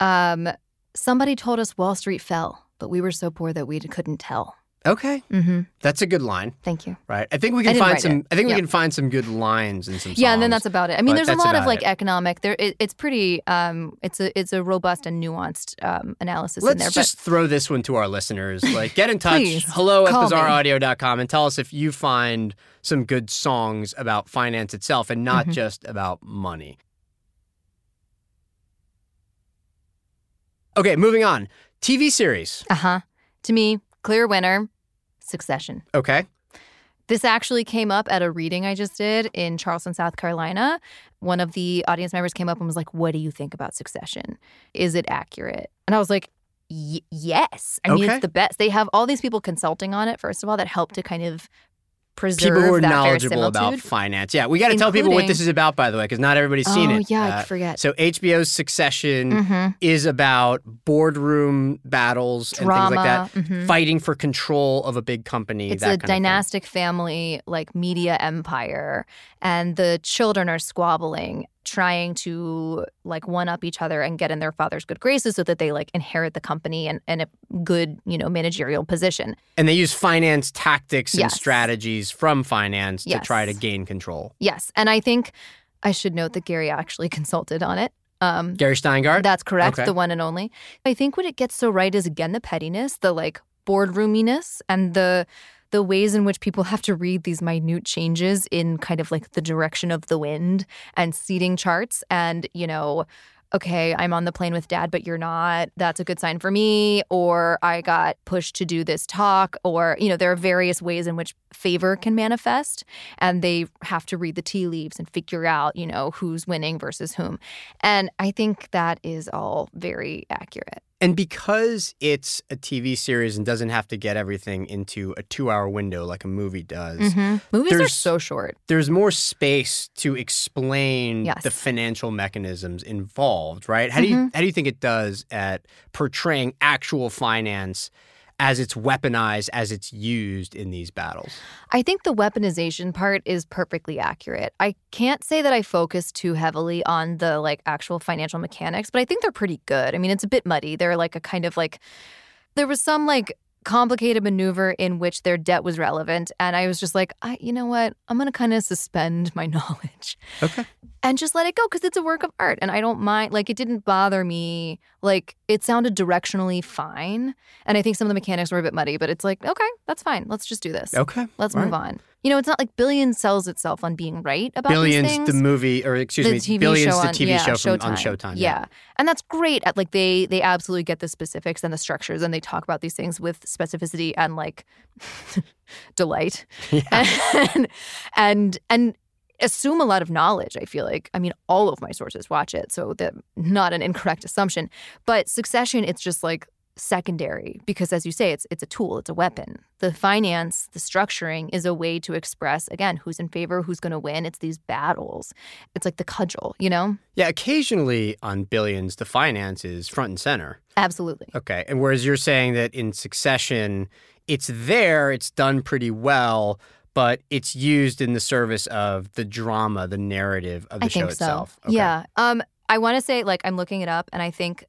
Um, somebody told us Wall Street fell, but we were so poor that we couldn't tell. Okay. Mm-hmm. That's a good line, Thank you. right? I think we can find some. it. I think Yeah. we can find some good lines and some. Songs. Yeah, and then that's about it. I mean, there's a lot of like it. economic. There, it, it's pretty. Um, it's a it's a robust and nuanced um, analysis Let's in there. just throw this one to our listeners. Like, get in touch. Please, hello at bizarreaudio.com and tell us if you find some good songs about finance itself and not Mhm. just about money. Okay, moving on. TV series. Uh huh. To me, clear winner, Succession. Okay. This actually came up at a reading I just did in Charleston, South Carolina. One of the audience members came up and was like, "What do you think about Succession? Is it accurate?" And I was like, y- "Yes. I mean, Okay. it's the best. They have all these people consulting on it. First of all, that help to kind of preserve People who are that knowledgeable about finance. Yeah, we got to tell people what this is about, by the way, because not everybody's seen it. oh it. yeah, Uh, I forget. so HBO's Succession hmm is about boardroom battles and Drama. things like that, mhm. fighting for control of a big company. It's that a kind of dynastic family, like media empire, and the children are squabbling, trying to like one up each other and get in their father's good graces so that they like inherit the company and, and a good, you know, managerial position. And they use finance tactics and strategies from finance to try to gain control. Yes, and I think I should note that Gary actually consulted on it. Um, Gary Shteyngart. that's correct, Okay. the one and only. I think what it gets so right is again the pettiness, the like boardroominess, and the the ways in which people have to read these minute changes in kind of like the direction of the wind and seating charts and you know okay i'm on the plane with dad but you're not that's a good sign for me or i got pushed to do this talk or you know there are various ways in which favor can manifest and they have to read the tea leaves and figure out you know who's winning versus whom. And i think that is all very accurate And because it's a TV series and doesn't have to get everything into a two hour window like a movie does, movies are so short there's more space to explain Yes. the financial mechanisms involved, right? How do you Mm-hmm. how do you think it does at portraying actual finance as it's weaponized, as it's used in these battles? I think the weaponization part is perfectly accurate. I can't say that I focus too heavily on the like actual financial mechanics, but I think they're pretty good. I mean, it's a bit muddy. They're like a kind of like there was some like complicated maneuver in which their debt was relevant and I was just like, I you know what? I'm going to kind of suspend my knowledge Okay. and just let it go because it's a work of art and I don't mind like it didn't bother me like it sounded directionally fine and I think some of the mechanics were a bit muddy but it's like okay that's fine let's just do this Okay. Let's All move on. You know, it's not like Billions sells itself on being right about Billions, these things. the movie, or excuse the me, TV Billions, the on, TV yeah, show from, Showtime. on Showtime. Yeah. and that's great. At like they they absolutely get the specifics and the structures, and they talk about these things with specificity and like delight, and and and assume a lot of knowledge. I feel like I mean all of my sources watch it, so that not an incorrect assumption. But Succession, it's just like secondary because as you say it's it's a tool it's a weapon the finance the structuring is a way to express again who's in favor who's going to win it's these battles it's like the cudgel you know Yeah, occasionally on Billions, the finance is front and center. absolutely Okay. And whereas you're saying that in Succession, it's there, it's done pretty well, but it's used in the service of the drama, the narrative of the i show think itself. so yeah um i want to say like i'm looking it up and i think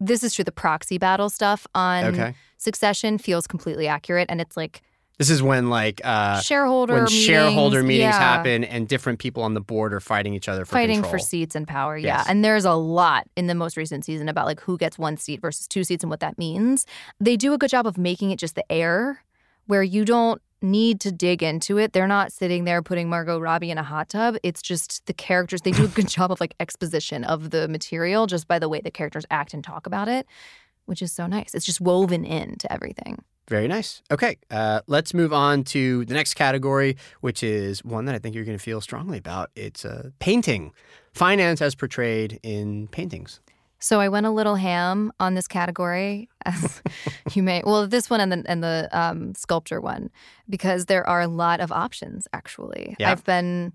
this is true the proxy battle stuff on Okay. succession feels completely accurate and it's like This is when like uh shareholder when meetings, shareholder meetings yeah. happen and different people on the board are fighting each other for fighting control. for seats and power yeah Yes. and there's a lot in the most recent season about like who gets one seat versus two seats and what that means they do a good job of making it just the air where you don't need to dig into it they're not sitting there putting margot robbie in a hot tub it's just the characters they do a good job of like exposition of the material just by the way the characters act and talk about it which is so nice it's just woven into everything Very nice. Okay, uh, let's move on to the next category, which is one that I think you're going to feel strongly about. It's uh, painting, finance as portrayed in paintings. So I went a little ham on this category, as you may. Well, this one and the and the um, sculpture one, because there are a lot of options. Actually, Yeah. I've been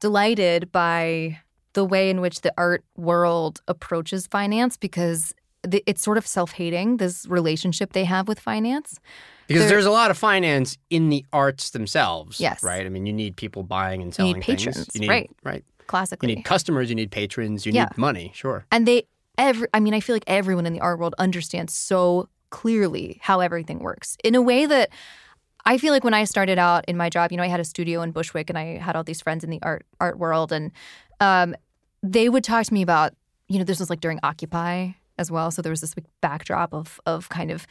delighted by the way in which the art world approaches finance, because the, it's sort of self-hating. This relationship they have with finance. Because There- there's a lot of finance in the arts themselves. Yes. Right? I mean, you need people buying and selling You need selling things. patrons, You need, right. Right. You need customers, you need patrons, you Yeah. need money, sure. and they every. I mean, I feel like everyone in the art world understands so clearly how everything works in a way that I feel like when I started out in my job, you know, I had a studio in Bushwick and I had all these friends in the art art world and um, they would talk to me about, you know, this was like during Occupy as well. So there was this backdrop of of kind of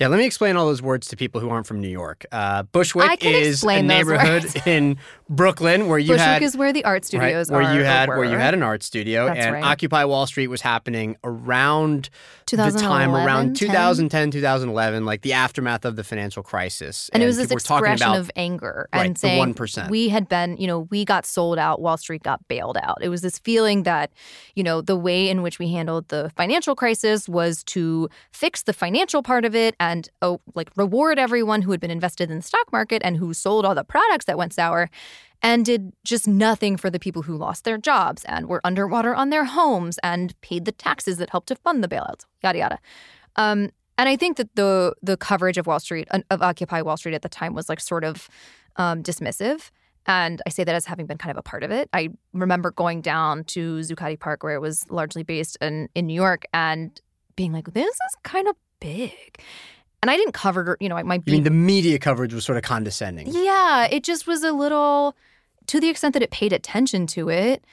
Yeah, let me explain all those words to people who aren't from New York. Uh, Bushwick is a neighborhood in Brooklyn where you Bushwick had is where the art right, studios where are. you had where you had an art studio That's and right. Occupy Wall Street was happening around the time around 10? 2010 2011 like the aftermath of the financial crisis and it was this people were talking expression about of anger Right, and the saying 1%. we had been you know we got sold out wall street got bailed out it was this feeling that you know the way in which we handled the financial crisis was to fix the financial part of it and oh like reward everyone who had been invested in the stock market and who sold all the products that went sour and did just nothing for the people who lost their jobs and were underwater on their homes and paid the taxes that helped to fund the bailouts yada yada um, and I think that the the coverage of Wall Street of Occupy Wall Street at the time was like sort of um, dismissive. And I say that as having been kind of a part of it. I remember going down to Zuccotti Park, where it was largely based in, in New York, and being like, "This is kind of big." And I didn't cover, you know, my you mean the media coverage was sort of condescending yeah, it just was a little, to the extent that it paid attention to it,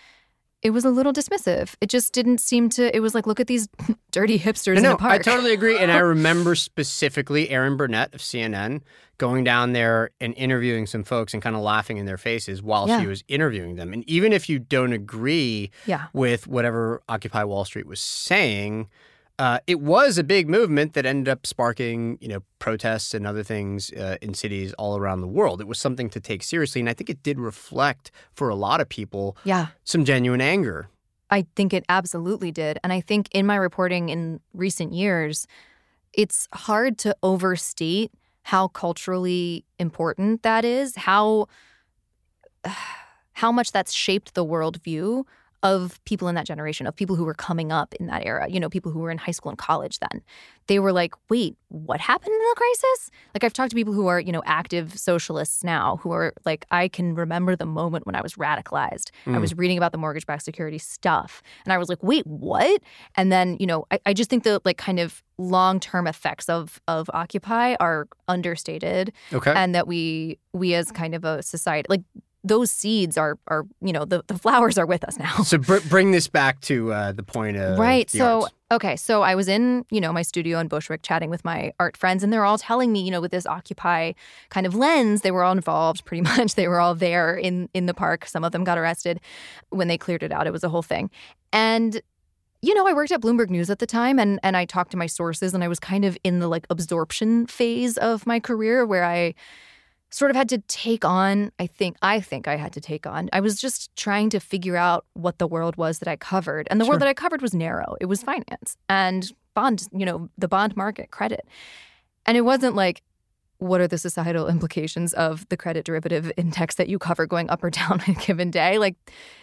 it was a little dismissive. It just didn't seem to. It was like, look at these dirty hipsters No, in the park. I totally agree. And I remember specifically Erin Burnett of CNN going down there and interviewing some folks and kind of laughing in their faces while Yeah. she was interviewing them. And even if you don't agree yeah, with whatever Occupy Wall Street was saying, uh, it was a big movement that ended up sparking, you know, protests and other things uh, in cities all around the world. It was something to take seriously, and I think it did reflect for a lot of people yeah. some genuine anger. I think it absolutely did. And I think in my reporting in recent years, it's hard to overstate how culturally important that is, how how much that's shaped the worldview of people in that generation, of people who were coming up in that era, you know, people who were in high school and college then. They were like, wait, what happened in the crisis? Like, I've talked to people who are, you know, active socialists now who are like, I can remember the moment when I was radicalized. I Mm. was reading about the mortgage backed security stuff. And I was like, wait, what? And then, you know, I, I just think the like kind of long term effects of of Occupy are understated Okay. and that we we as kind of a society like those seeds are are you know the, the flowers are with us now. So br- bring this back to uh, the point of right so arts. okay so i was in you know my studio in bushwick chatting with my art friends and they're all telling me you know with this occupy kind of lens they were all involved pretty much. They were all there in in the park. Some of them got arrested. When they cleared it out it was a whole thing. And you know, I worked at Bloomberg News at the time and and I talked to my sources and I was kind of in the like absorption phase of my career where I sort of had to take on, I think I think I had to take on. I was just trying to figure out what the world was that I covered. And the Sure. world that I covered was narrow. It was finance and bond, you know, the bond market, credit. And it wasn't like what are the societal implications of the credit derivative index that you cover going up or down on a given day? Like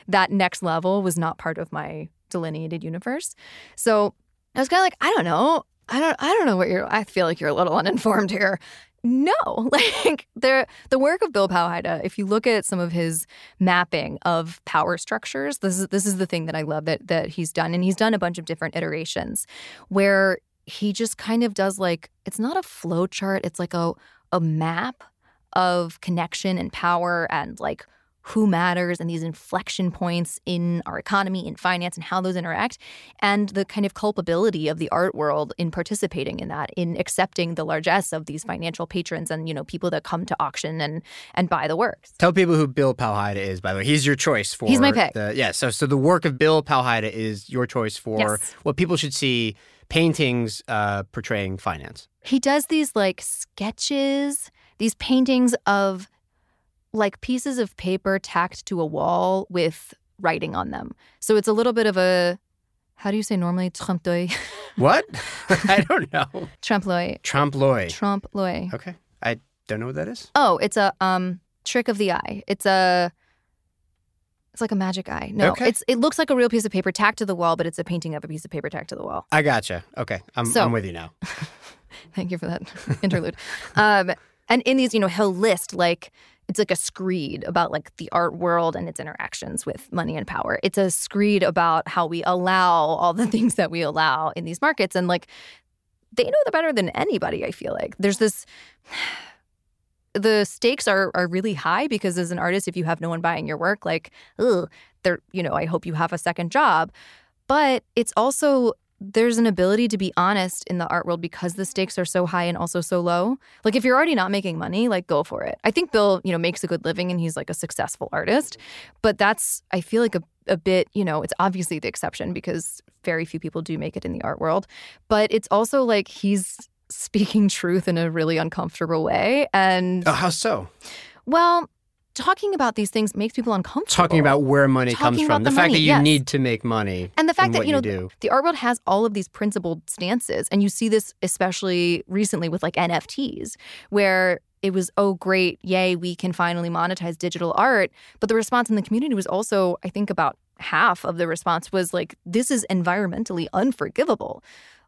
that next level was not part of my delineated universe. So I was kind of like, I don't know. I don't I don't know what you're I feel like you're a little uninformed here. No, like the the work of Bill Powhida, if you look at some of his mapping of power structures, this is this is the thing that I love that that he's done. And he's done a bunch of different iterations where he just kind of does like it's not a flow chart, it's like a a map of connection and power and like who matters and these inflection points in our economy, in finance, and how those interact, and the kind of culpability of the art world in participating in that, in accepting the largesse of these financial patrons and you know people that come to auction and and buy the works. Tell people who Bill Powhida is, by the way. He's your choice for He's my pick. The, yeah, so so the work of Bill Powhida is your choice for Yes. what people should see paintings uh, portraying finance. He does these like sketches, these paintings of like pieces of paper tacked to a wall with writing on them. So it's a little bit of a how do you say normally trompe l'oeil? What? I don't know. trompe l'oeil. Trompe l'oeil. Trompe l'oeil. Okay. I don't know what that is. Oh, it's a um trick of the eye. It's a it's like a magic eye. No, Okay. it's it looks like a real piece of paper tacked to the wall, but it's a painting of a piece of paper tacked to the wall. I gotcha. Okay. I'm, So- I'm with you now. Thank you for that interlude. Um, and in these, you know, he'll list like it's like a screed about like the art world and its interactions with money and power. It's a screed about how we allow all the things that we allow in these markets, and like they know that better than anybody. I feel like there's this. The stakes are are really high because as an artist, if you have no one buying your work, like, ugh, there, you know, I hope you have a second job. But it's also there's an ability to be honest in the art world because the stakes are so high and also so low. Like if you're already not making money, like go for it. I think Bill, you know, makes a good living and he's like a successful artist, but that's I feel like a a bit, you know, it's obviously the exception because very few people do make it in the art world, but it's also like he's speaking truth in a really uncomfortable way and Oh, how so? well, talking about these things makes people uncomfortable. Talking about where money comes from. The, the fact money, that you yes. need to make money. And the fact that you know do. the art world has all of these principled stances, and you see this especially recently with like NFTs, where it was oh great, yay, we can finally monetize digital art. But the response in the community was also, I think, about half of the response was like, this is environmentally unforgivable.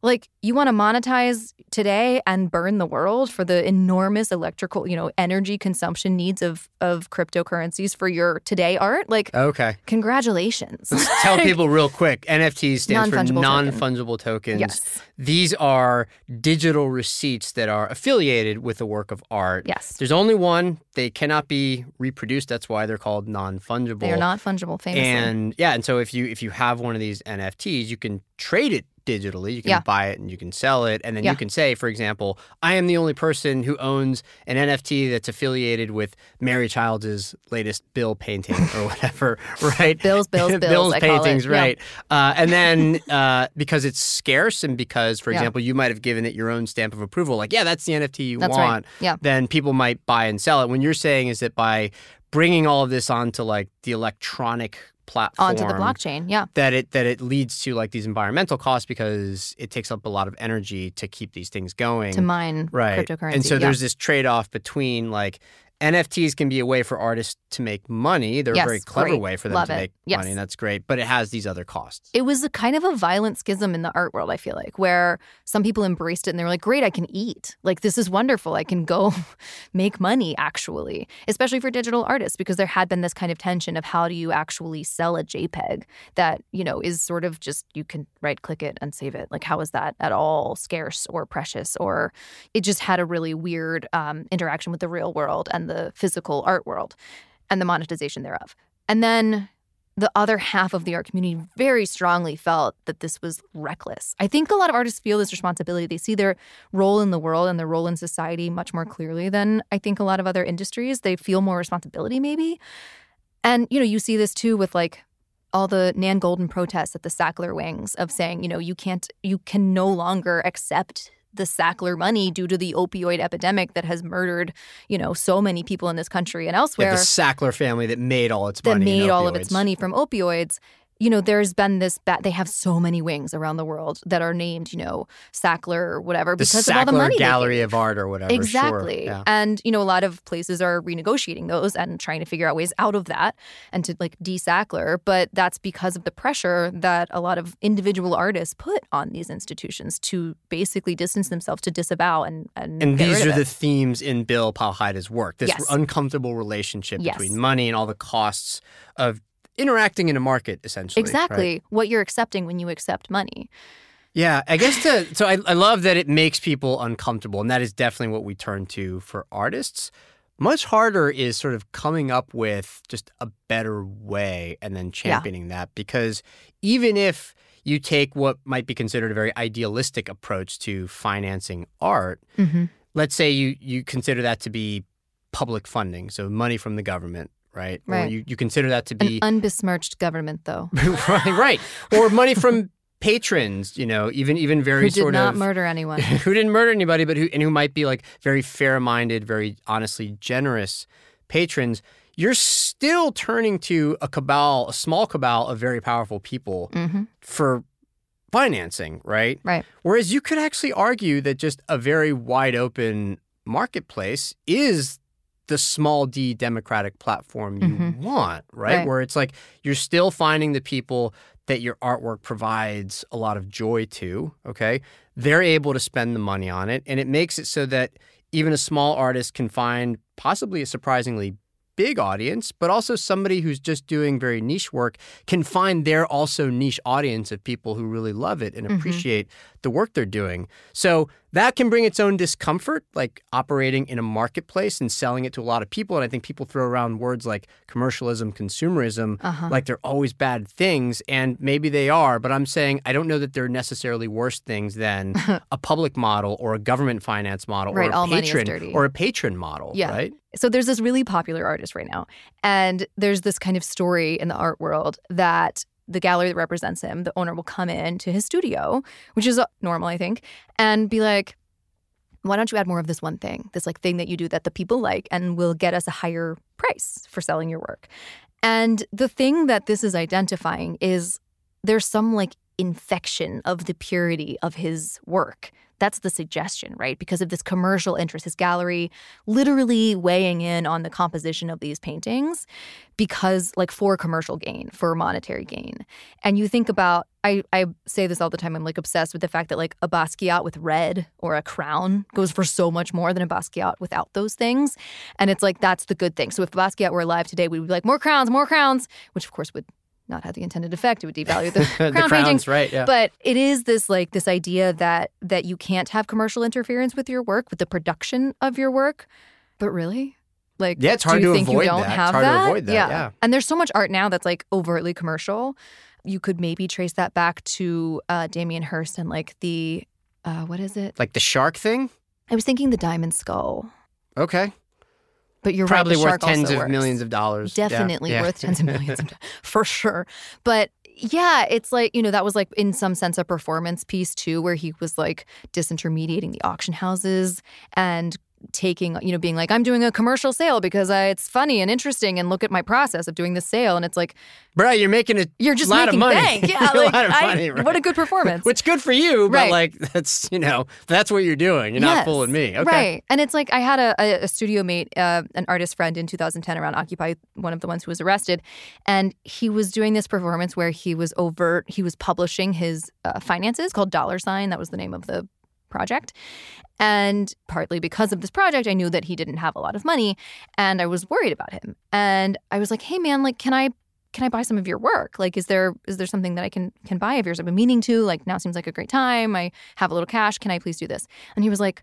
Like you want to monetize today and burn the world for the enormous electrical, you know, energy consumption needs of of cryptocurrencies for your today art. Like Okay. congratulations. Let's tell people real quick. NFTs stands for Non-fungible token. tokens. Yes. These are digital receipts that are affiliated with a work of art. Yes. There's only one. They cannot be reproduced. That's why they're called non fungible. They are not fungible, famously. And yeah, and so if you if you have one of these NFTs, you can trade it digitally. You can Yeah. buy it and you can sell it, and then Yeah. you can say, for example, I am the only person who owns an NFT that's affiliated with Mary Childs' latest Bill painting or whatever, right? Bills, bills, bills, Bill's I call it. paintings, Yeah. right? Uh, and then uh, because it's scarce, and because, for Yeah. example, you might have given it your own stamp of approval, like, yeah, that's the NFT you That's right. want Yeah. then people might buy and sell it. When you're saying is that by bringing all of this onto like the electronic platform onto the blockchain. Yeah. that it that it leads to like these environmental costs because it takes up a lot of energy to keep these things going. To mine right. cryptocurrency. And so yeah. there's this trade-off between like NFTs can be a way for artists to make money. They're Yes, a very clever great. way for them Love to it. make Yes. money, and that's great. But it has these other costs. it was a kind of a violent schism in the art world, I feel like, where some people embraced it and they were like, great, I can eat. Like, this is wonderful. I can go make money, actually, especially for digital artists, because there had been this kind of tension of how do you actually sell a JPEG that, you know, is sort of just you can right click it and save it. Like, how is that at all scarce or precious? Or it just had a really weird um, interaction with the real world and the physical art world and the monetization thereof. And then the other half of the art community very strongly felt that this was reckless. I think a lot of artists feel this responsibility. They see their role in the world and their role in society much more clearly than I think a lot of other industries. They feel more responsibility, maybe. And, you know, you see this too with like all the Nan Goldin protests at the Sackler wings of saying, you know, you can't, you can no longer accept the Sackler money due to the opioid epidemic that has murdered, you know, so many people in this country and Yeah, elsewhere the Sackler family that made all its that money. in made all of its money from opioids you know there's been this ba- they have so many wings around the world that are named you know sackler or whatever The because Sackler of all the money Gallery of Art or whatever. sure. exactly Yeah. and you know a lot of places are renegotiating those and trying to figure out ways out of that and to like de-sackler but that's because of the pressure that a lot of individual artists put on these institutions to basically distance themselves to disavow and and, And these are the themes in Bill Powhida's work. This Yes. uncomfortable relationship Yes. between money and all the costs of interacting in a market, essentially. right? exactly what you're accepting when you accept money Yeah, I guess to so I, I love that it makes people uncomfortable, and that is definitely what we turn to for artists. Much harder is sort of coming up with just a better way and then championing that because even if you take what might be considered a very idealistic approach to financing art, mm-hmm. let's say you you consider that to be public funding, so money from the government, right? Or Right. you, you consider that to be an be unbesmirched government though right, right, or money from patrons, you know, even even very sort of who did sort not of murder anyone who didn't murder anybody, but who and who might be like very fair-minded, very honestly generous patrons. You're still turning to a cabal, a small cabal of very powerful people hmm for financing, right? Right. Whereas you could actually argue that just a very wide open marketplace is the small d democratic platform you Mhm. want, right? Right. Where it's like you're still finding the people that your artwork provides a lot of joy to, okay? They're able to spend the money on it and it makes it so that even a small artist can find possibly a surprisingly big audience, but also somebody who's just doing very niche work can find their also niche audience of people who really love it and Mhm. appreciate the work they're doing. So that can bring its own discomfort, like operating in a marketplace and selling it to a lot of people. And I think people throw around words like commercialism, consumerism, Uh-huh. like they're always bad things. And maybe they are, but I'm saying I don't know that they're necessarily worse things than a public model or a government finance model Right, or a all money is patron dirty. or a patron model, Yeah. right? so there's this really popular artist right now and there's this kind of story in the art world that the gallery that represents him the owner will come in to his studio which is uh, normal i think and be like why don't you add more of this one thing this like thing that you do that the people like and will get us a higher price for selling your work? And the thing that this is identifying is there's some like infection of the purity of his work. That's the suggestion, right? Because of this commercial interest, his gallery literally weighing in on the composition of these paintings because, like, for commercial gain, for monetary gain. And you think about, I, I say this all the time, I'm like obsessed with the fact that, like, a Basquiat with red or a crown goes for so much more than a Basquiat without those things. And it's like, that's the good thing. So if Basquiat were alive today, we would be like, more crowns, more crowns, which of course would not have the intended effect. It would devalue the, the crown crowns, paintings. right? Yeah. But it is this like this idea that that you can't have commercial interference with your work, with the production of your work. But really? Like Yeah, it's hard do you to think avoid you don't that. It's have hard to that? avoid that, yeah. And there's so much art now that's like overtly commercial. You could maybe trace that back to uh Damien Hirst and like the uh what is it? like the shark thing. I was thinking the diamond skull. Okay. But you're Probably right, worth tens of works. millions of dollars. Definitely yeah. worth tens of millions of dollars for sure but yeah it's like you know that was like in some sense a performance piece too where he was like disintermediating the auction houses and taking you know being like i'm doing a commercial sale because I, it's funny and interesting and look at my process of doing the sale and it's like Bro, you're making a you're just lot making of money. bank yeah a like lot of I- right? what a good performance Which good for you, but Right. like that's you know that's what you're doing. You're not Yes, fooling me. Okay. Right. And it's like I had a, a, a studio mate, uh, an artist friend in 2010 around Occupy, one of the ones who was arrested. And he was doing this performance where he was overt, he was publishing his uh, finances called Dollar Sign. That was the name of the project. And partly because of this project, I knew that he didn't have a lot of money and I was worried about him. And I was like, hey man, like, can I can I buy some of your work? Like, is there is there something that I can can buy of yours? I've been meaning to. Like, now seems like a great time. I have a little cash. Can I please do this? And he was like,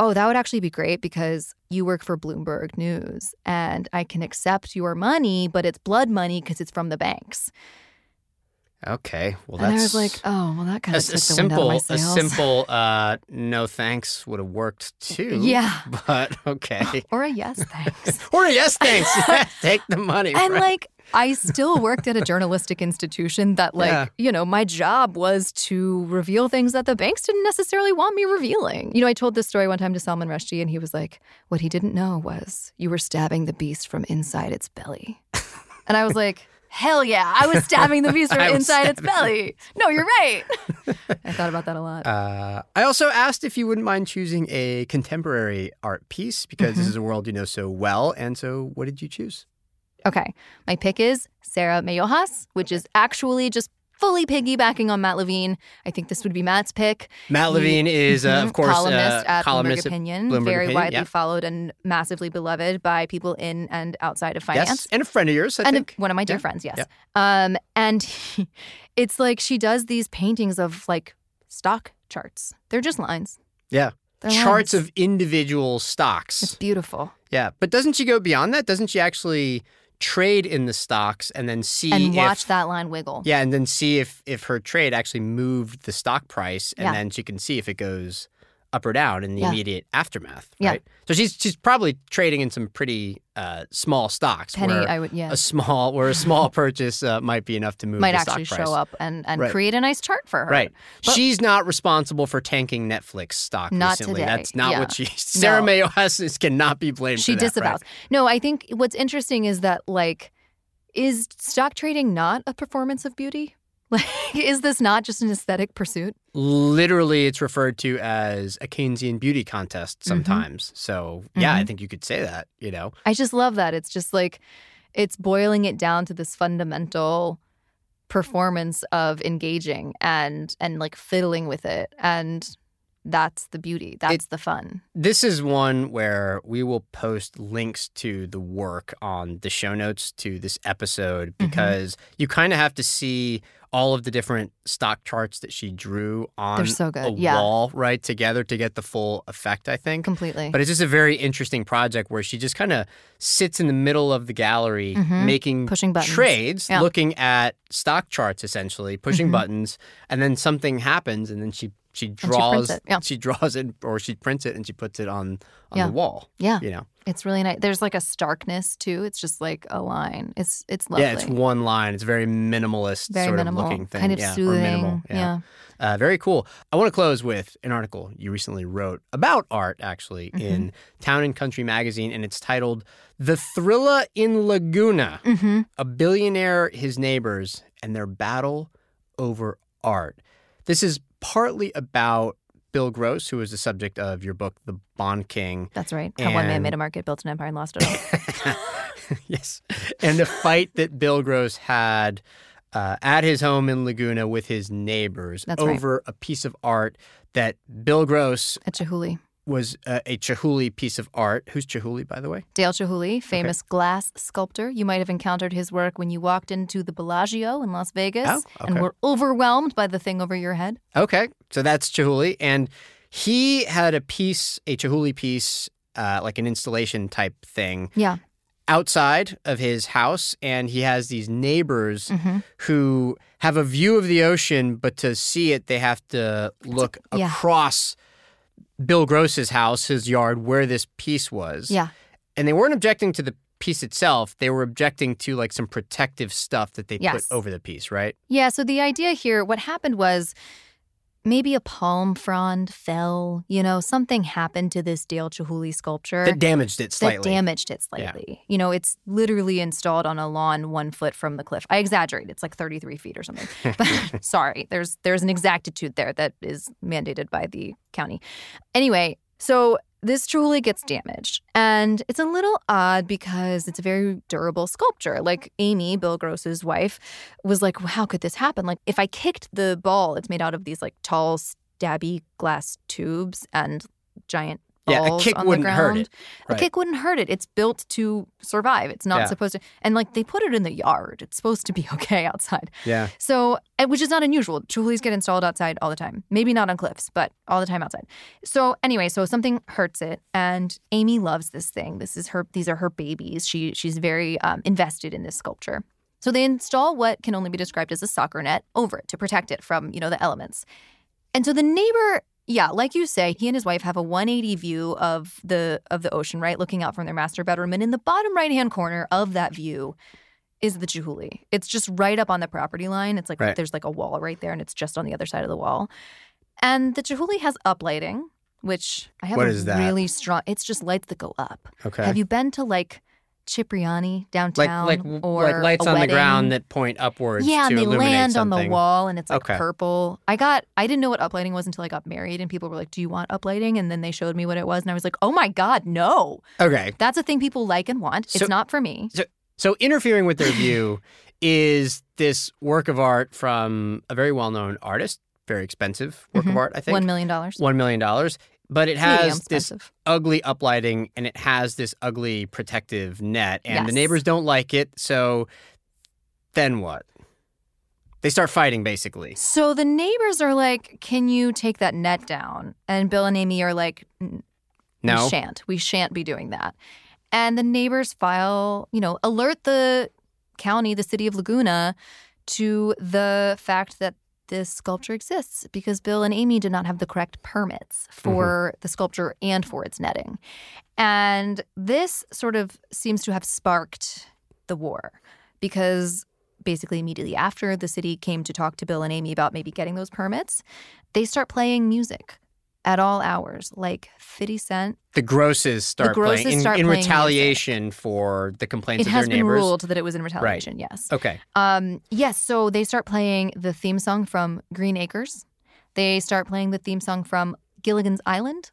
Oh, that would actually be great because you work for Bloomberg News and I can accept your money, but it's blood money because it's from the banks. Okay. Well, and that's I was like, oh, well, that kind of a took the wind out of simple, my a simple, uh, no thanks would have worked too. Yeah. But okay. or a yes, thanks. or a yes, thanks. Yeah, take the money. and right? like, I still worked at a journalistic institution that, like, Yeah. you know, my job was to reveal things that the banks didn't necessarily want me revealing. You know, I told this story one time to Salman Rushdie, and he was like, What he didn't know was you were stabbing the beast from inside its belly. and I was like, Hell yeah, I was stabbing the beast from inside its stabbing belly. No, you're right. I thought about that a lot. Uh, I also asked if you wouldn't mind choosing a contemporary art piece because Mm-hmm. this is a world you know so well. And so, what did you choose? Okay. My pick is Sarah Meyohas, which is actually just fully piggybacking on Matt Levine. I think this would be Matt's pick. Matt He- Levine is, uh, of course, columnist uh, at columnist Bloomberg Opinion, Bloomberg very Opinion, widely yeah. followed and massively beloved by people in and outside of finance. Yes, and a friend of yours, I and think. one of my dear Yeah. friends, yes. Yeah. Um, and he- it's like she does these paintings of like stock charts. They're just lines. Yeah. They're Charts lines. of individual stocks. It's beautiful. Yeah, but doesn't she go beyond that? Doesn't she actually trade in the stocks and then see And watch if, that line wiggle. Yeah, and then see if if her trade actually moved the stock price, and Yeah. then she can see if it goes up or down in the Yeah. immediate aftermath. Yeah. Right. So she's she's probably trading in some pretty uh, small stocks. Penny, where I would, yeah. a small where a small purchase uh, might be enough to move Might the actually stock price. show up and, and Right. create a nice chart for her. Right. But- She's not responsible for tanking Netflix stock Not recently. today. That's not Yeah. what she. Sarah No. Meyohas cannot be blamed she for that. disavows. No, I think what's interesting is that like, is stock trading not a performance of beauty? Like, is this not just an aesthetic pursuit? Literally, it's referred to as a Keynesian beauty contest Mm-hmm. sometimes. So, yeah, I think you could say that, you know? I just love that. It's just like, it's boiling it down to this fundamental performance of engaging and and like fiddling with it and that's the beauty that's the fun This is one where we will post links to the work on the show notes to this episode Mm-hmm. because you kind of have to see all of the different stock charts that she drew on so a Yeah. wall, right, together to get the full effect, I think. completely But it's just a very interesting project where she just kind of sits in the middle of the gallery Mhm. making Pushing buttons. trades, Yeah. looking at stock charts essentially, pushing Mhm. buttons, and then something happens and then she she she draws it, yeah. she draws it or she prints it and she puts it on on Yeah. the wall. yeah You know. it's really nice there's like a starkness too it's just like a line it's it's lovely Yeah, it's one line. It's very minimalist very sort minimal of looking thing. kind of yeah, or soothing minimal. yeah, Uh, very cool. I want to close with an article you recently wrote about art, actually, Mm-hmm. in Town and Country magazine, and it's titled The Thrilla in Laguna hmm A Billionaire, His Neighbors, and Their Battle Over art. This is partly about Bill Gross, who was the subject of your book, The Bond King. That's right. How one man made a market, built an empire, and lost it all. yes. And the fight that Bill Gross had uh, at his home in Laguna with his neighbors That's right. over a piece of art that Bill Gross At Chihuly. Was uh, a Chihuly piece of art. Who's Chihuly, by the way? Dale Chihuly, famous glass sculptor. You might have encountered his work when you walked into the Bellagio in Las Vegas Oh, and were overwhelmed by the thing over your head. Okay, so that's Chihuly, and he had a piece, a Chihuly piece, uh, like an installation type thing, Yeah. outside of his house, and he has these neighbors hmm who have a view of the ocean, but to see it, they have to look yeah. across Bill Gross's house, his yard, where this piece was. Yeah. and they weren't objecting to the piece itself; they were objecting to like some protective stuff that they Yes. put over the piece, right? Yeah. So the idea here, what happened was maybe a palm frond fell, you know, something happened to this Dale Chihuly sculpture. That damaged it slightly. that damaged it Yeah. slightly. You know, it's literally installed on a lawn one foot from the cliff. I exaggerate; it's like thirty-three feet or something. But sorry, there's there's an exactitude there that is mandated by the county. Anyway, so this Chihuly gets damaged, and it's a little odd because it's a very durable sculpture. Like Amy, Bill Gross's wife, was like, well, "How could this happen? Like, if I kicked the ball, it's made out of these like tall, stabby glass tubes and giant." Yeah, a kick on the wouldn't hurt it. A kick wouldn't hurt it. It's built to survive. It's not Yeah. supposed to. And like they put it in the yard. It's supposed to be okay outside. Yeah. So, which is not unusual. Chihulys get installed outside all the time. Maybe not on cliffs, but all the time outside. So anyway, so something hurts it, and Amy loves this thing. This is her. These are her babies. She she's very um, invested in this sculpture. So they install what can only be described as a soccer net over it to protect it from you know the elements. And so the neighbor, yeah, like you say, he and his wife have a 180 view of the of the ocean, right, looking out from their master bedroom. And in the bottom right hand corner of that view is the Chihuly. It's just right up on the property line. It's like Right. there's like a wall right there, and it's just on the other side of the wall. And the Chihuly has uplighting, which I have What a really strong. It's just lights that go up. Okay. Have you been to like Cipriani downtown like or like lights on the ground that point upwards Yeah, and they land on the wall, and it's like Okay. purple. I got, I didn't know what uplighting was until I got married, and people were like, "Do you want uplighting?" And then they showed me what it was, and I was like, "Oh my god, no! Okay. That's a thing people like and want. So- it's not for me." So interfering with their view is this work of art from a very well-known artist, very expensive work of Mhm. art, I think. One million dollars. One million dollars. But it has this ugly uplighting and it has this ugly protective net and the neighbors don't like it, so then what? They start fighting basically. So the neighbors are like, "Can you take that net down?" And Bill and Amy are like, No. We shan't. We shan't be doing that. And the neighbors file, you know, alert the county, the city of Laguna, to the fact that this sculpture exists because Bill and Amy did not have the correct permits mm-hmm. for the sculpture and for its netting. And this sort of seems to have sparked the war because basically immediately after the city came to talk to Bill and Amy about maybe getting those permits, they start playing music at all hours, like 50 Cent. The grosses start the grosses playing in, start in playing music. retaliation for the complaints It of has been ruled that it was in retaliation, right. yes. Okay. Um, yes, so they start playing the theme song from Green Acres. They start playing the theme song from Gilligan's Island.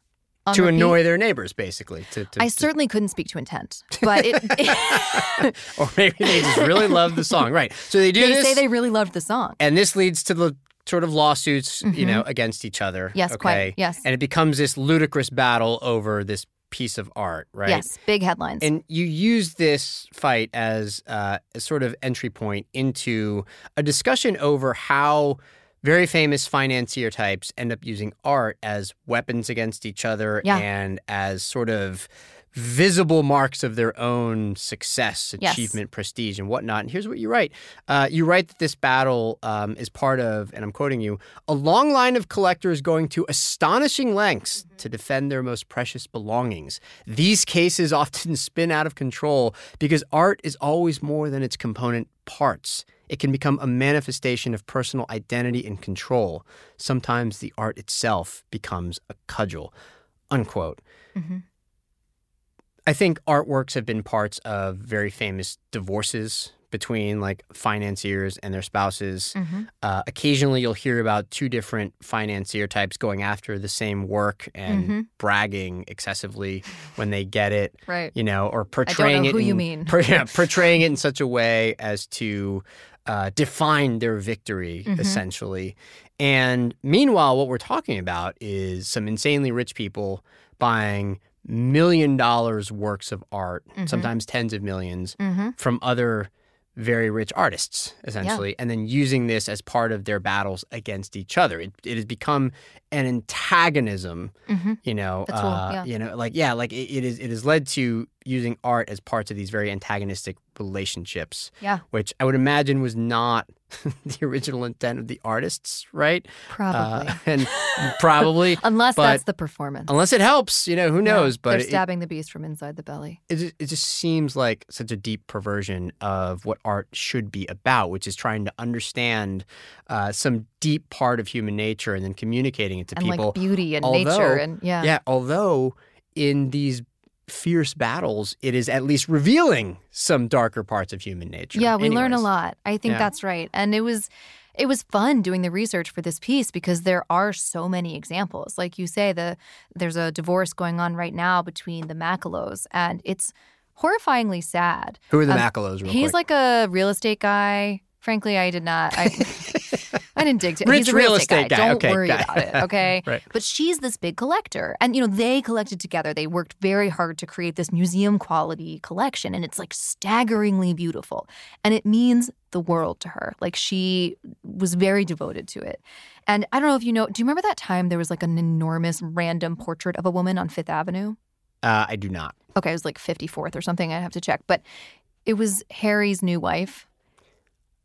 to repeat. annoy their neighbors, basically. To, to, I to- certainly couldn't speak to intent, but it, or maybe they just really love the song, right? So they do this. they this, say they really loved the song. and this leads to the sort of lawsuits, you Mhm. know, against each other. Yes, okay? quite. Yes. And it becomes this ludicrous battle over this piece of art, right? Yes, big headlines. And you use this fight as uh, a sort of entry point into a discussion over how very famous financier types end up using art as weapons against each other Yeah. and as sort of visible marks of their own success, Yes. achievement, prestige, and whatnot. And here's what you write uh, you write that this battle um, is part of, and I'm quoting you, a long line of collectors going to astonishing lengths to defend their most precious belongings. These cases often spin out of control because art is always more than its component parts. It can become a manifestation of personal identity and control. Sometimes the art itself becomes a cudgel. Unquote. Mhm. I think artworks have been parts of very famous divorces between like financiers and their spouses. Mhm. Uh, occasionally, you'll hear about two different financier types going after the same work and Mhm. bragging excessively when they get it, Right. you know, or know portraying it. who you in- mean. yeah, portraying it in such a way as to uh, define their victory, Mhm. essentially. And meanwhile, what we're talking about is some insanely rich people buying million dollars works of art, Mhm. sometimes tens of millions, Mm-hmm. from other very rich artists, essentially, and then using this as part of their battles against each other. It, it has become an antagonism, Mm-hmm. you know, uh, yeah. you know, like yeah, like it, it is. It has led to using art as parts of these very antagonistic relationships, Yeah. which I would imagine was not the original intent of the artists, right? Probably. Uh, and probably, Unless that's the performance. unless it helps, you know, who Yeah, knows? they're But it, stabbing the beast from inside the belly. it just, it just seems like such a deep perversion of what art should be about, which is trying to understand uh, some deep part of human nature and then communicating it to and people. like beauty and although- nature and yeah. yeah, although in these fierce battles, it is at least revealing some darker parts of human nature. Yeah, we learn a lot. I think Yeah. that's right. And it was it was fun doing the research for this piece because there are so many examples. Like you say, the there's a divorce going on right now between the Macklowes and it's horrifyingly sad. Who are the Um, Macklowes? He's quick? like a real estate guy. Frankly, I did not I I didn't dig to Rich He's a real, real estate, estate guy. guy. Don't Okay, worry got about it. it. Okay. Right. But she's this big collector. And, you know, they collected together. They worked very hard to create this museum quality collection. And it's like staggeringly beautiful. And it means the world to her. Like she was very devoted to it. And I don't know if you know, do you remember that time there was like an enormous random portrait of a woman on Fifth Avenue? Uh, I do not. Okay, it was like 54th or something. I have to check. But it was Harry's new wife.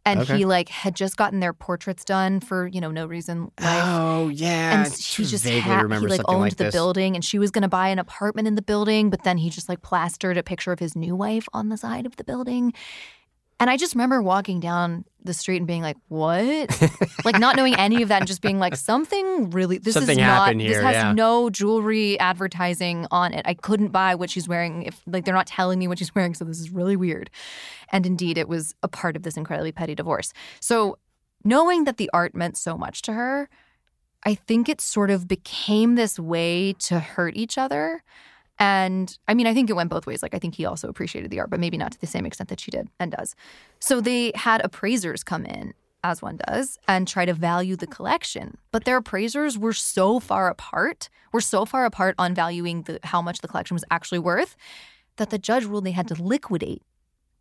And Okay. he like had just gotten their portraits done for, you know, no reason. Life Oh yeah, and she just vaguely had, remember he like owned like the this. building and she was going to buy an apartment in the building but then he just like plastered a picture of his new wife on the side of the building and i just remember walking down the street and being like what like not knowing any of that and just being like something really this Something is not happened this has yeah. no jewelry advertising on it i couldn't buy what she's wearing if like they're not telling me what she's wearing so this is really weird and indeed it was a part of this incredibly petty divorce so knowing that the art meant so much to her I think it sort of became this way to hurt each other. And I mean, I think it went both ways. Like, I think he also appreciated the art, but maybe not to the same extent that she did and does. So they had appraisers come in, as one does, and try to value the collection. But their appraisers were so far apart, were so far apart on valuing the, how much the collection was actually worth, that the judge ruled they had to liquidate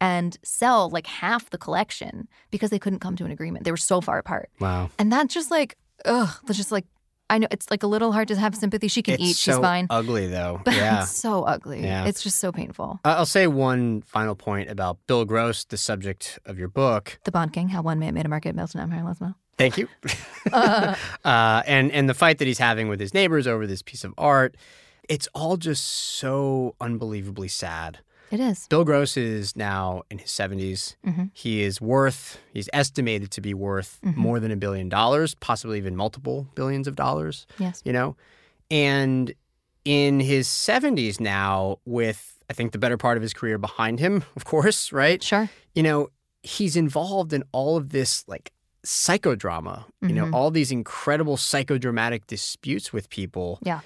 and sell like half the collection because they couldn't come to an agreement. They were so far apart. Wow, And that's just like, ugh, that's just like, I know it's like a little hard to have sympathy. She can it's eat, so she's fine. ugly though. But yeah. it's so ugly. Yeah. It's just so painful. I'll say one final point about Bill Gross, the subject of your book. The Bond King, how one man made a market, Milton Empire, let's know. Thank you. Uh. uh, and and the fight that he's having with his neighbors over this piece of art, it's all just so unbelievably sad. It is. Bill Gross is now in his 70s. Mhm. He is worth, he's estimated to be worth Mhm. more than a billion dollars, possibly even multiple billions of dollars, Yes. you know? And in his 70s now, with I think the better part of his career behind him, of course, right? Sure. you know, he's involved in all of this like psychodrama, you know, Mhm. all these incredible psychodramatic disputes with people. Yeah.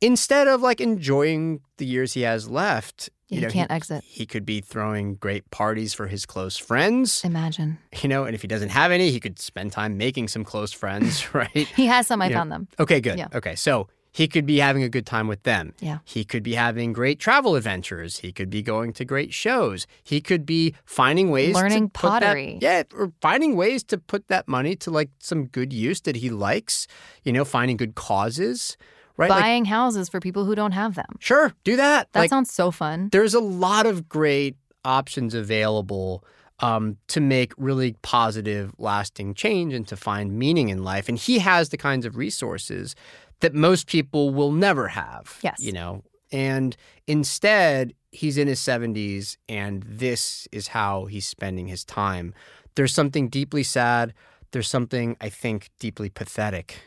Instead of like enjoying the years he has left, Yeah, you he know, can't exit. He could be throwing great parties for his close friends, Imagine. you know, and if he doesn't have any, he could spend time making some close friends, right? He has some, I Yeah. found them. Okay, good. Yeah. Okay, so he could be having a good time with them. Yeah. He could be having great travel adventures. He could be going to great shows. He could be finding ways Learning to put that- pottery. yeah, or finding ways to put that money to like some good use that he likes. You know, finding good causes, right? Like, Buying houses for people who don't have them. sure, do that. That like, sounds so fun. there's a lot of great options available um, to make really positive, lasting change and to find meaning in life. And he has the kinds of resources that most people will never have. Yes. You know, and instead, he's in his 70s, and this is how he's spending his time. There's something deeply sad. There's something, I think, deeply pathetic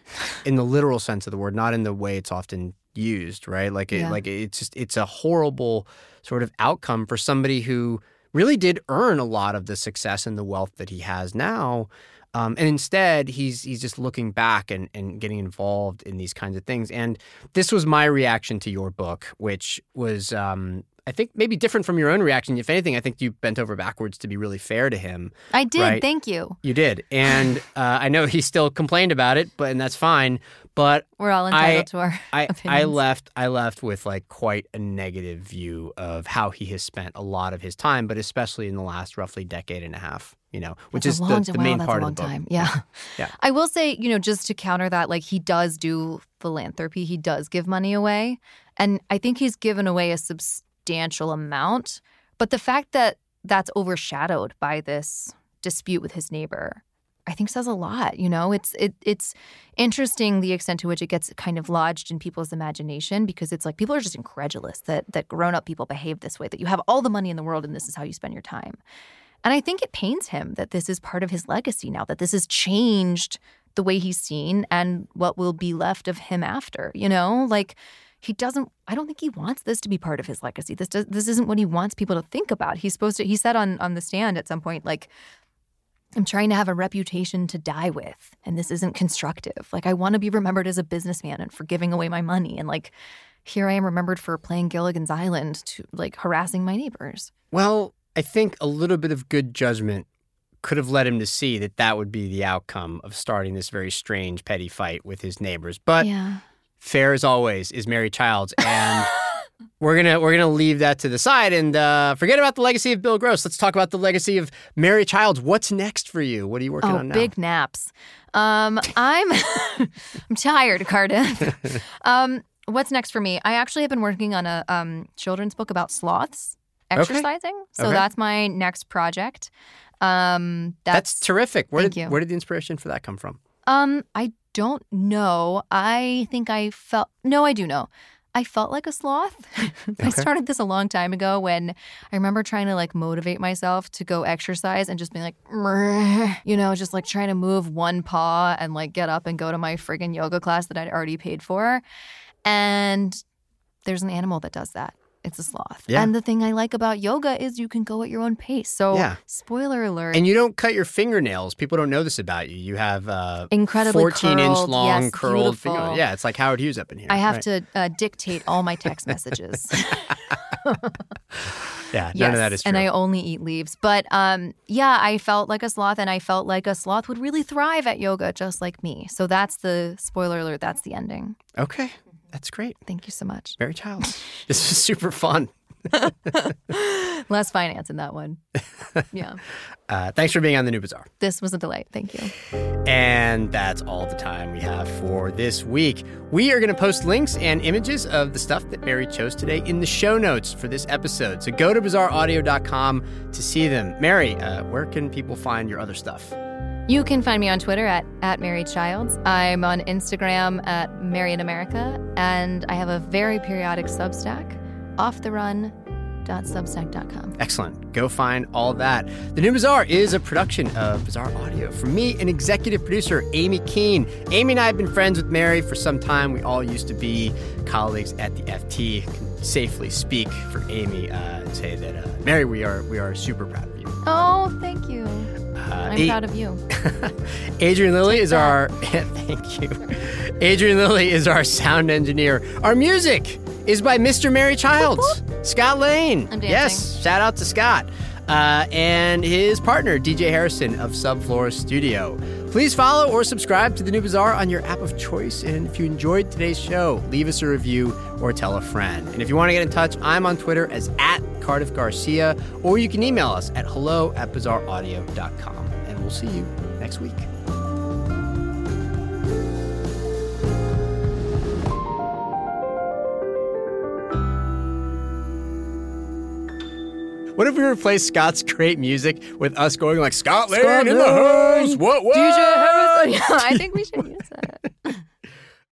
in the literal sense of the word, not in the way it's often used, right? Like, it, Yeah. like it's just, it's a horrible sort of outcome for somebody who really did earn a lot of the success and the wealth that he has now. Um, and instead, he's he's just looking back and, and getting involved in these kinds of things. And this was my reaction to your book, which was um, I think maybe different from your own reaction. If anything, I think you bent over backwards to be really fair to him. I did. Right. Thank you. You did, and uh, I know he still complained about it, but and that's fine. But We're all entitled I- to our I I left I left with like quite a negative view of how he has spent a lot of his time, but especially in the last roughly decade and a half. You know, which That's is long, the, the wow, main that's part a long of the book. time. Yeah. Yeah. I will say, you know, just to counter that, like he does do philanthropy. He does give money away. And I think he's given away a substantial amount. But the fact that that's overshadowed by this dispute with his neighbor, I think says a lot. You know, it's it it's interesting the extent to which it gets kind of lodged in people's imagination because it's like people are just incredulous that that grown up people behave this way, that you have all the money in the world and this is how you spend your time. And I think it pains him that this is part of his legacy now, that this has changed the way he's seen and what will be left of him after, you know? Like he doesn't I don't think he wants this to be part of his legacy. This does, this isn't what he wants people to think about. He's supposed to he said on on the stand at some point like I'm trying to have a reputation to die with, and this isn't constructive. Like, I want to be remembered as a businessman and for giving away my money. And like, here I am remembered for playing Gilligan's Island to like harassing my neighbors. Well, I think a little bit of good judgment could have led him to see that that would be the outcome of starting this very strange petty fight with his neighbors. But yeah. Fair as always is Mary Childs, and we're gonna we're gonna leave that to the side and uh, forget about the legacy of Bill Gross. Let's talk about the legacy of Mary Childs. What's next for you? What are you working Oh, on now? big naps. Um, I'm I'm tired, Cardiff. um, what's next for me? I actually have been working on a um, children's book about sloths exercising. Okay. So Okay. that's my next project. Um, That's, that's, terrific. Where Thank did you. where did the inspiration for that come from? Um, I don't know. I think I felt no, I do know. I felt like a sloth. I started this a long time ago when I remember trying to like motivate myself to go exercise and just being like, you know, just like trying to move one paw and like get up and go to my friggin' yoga class that I'd already paid for. And there's an animal that does that. It's a sloth. Yeah. And the thing I like about yoga is you can go at your own pace. So, Yeah. spoiler alert. And you don't cut your fingernails. People don't know this about you. You have uh, Incredibly 14 inch curled, long yes, curled beautiful. fingernails. Yeah, it's like Howard Hughes up in here. I have right? to uh, dictate all my text messages. Yeah, none yes, of that is true. and I only eat leaves. But um, yeah, I felt like a sloth, and I felt like a sloth would really thrive at yoga, just like me. So that's the spoiler alert. That's the ending. okay, that's great. Thank you so much. Mary Childs. this is super fun. Less finance in that one. Yeah, Uh, thanks for being on the New Bazaar. this was a delight. Thank you. And that's all the time we have for this week. We are going to post links and images of the stuff that Mary chose today in the show notes for this episode. So go to bazaaraudio.com to see them. Mary, uh, where can people find your other stuff? You can find me on Twitter at, at Mary Childs. I'm on Instagram at Mary in America, and I have a very periodic Substack, offtherun.substack.com. Excellent. Go find all that. The New Bazaar is a production of Bazaar Audio. From me, an executive producer, Aimee Keane. Aimee and I have been friends with Mary for some time. We all used to be colleagues at the FT. Can safely speak for Aimee uh, and say that uh, Mary, we are we are super proud of you. Oh, thank you. Uh, I'm A- proud of you. Adrian Lilly is that. our thank you. Adrian Lilly is our sound engineer. Our music is by Mr. Mary Childs, Scott Lane. I'm dancing. Yes, shout out to Scott. Uh, and his partner, DJ Harrison of Subflora Studio. Please follow or subscribe to The New Bazaar on your app of choice. And if you enjoyed today's show, leave us a review or tell a friend. And if you want to get in touch, I'm on Twitter as at Cardiff Garcia, or you can email us at hello at bazaaraudio.com. And we'll see you next week. What if we replace Scott's great music with us going like Scotland, Lane in the house? What? What? DJ Harrison. Yeah, I think we should.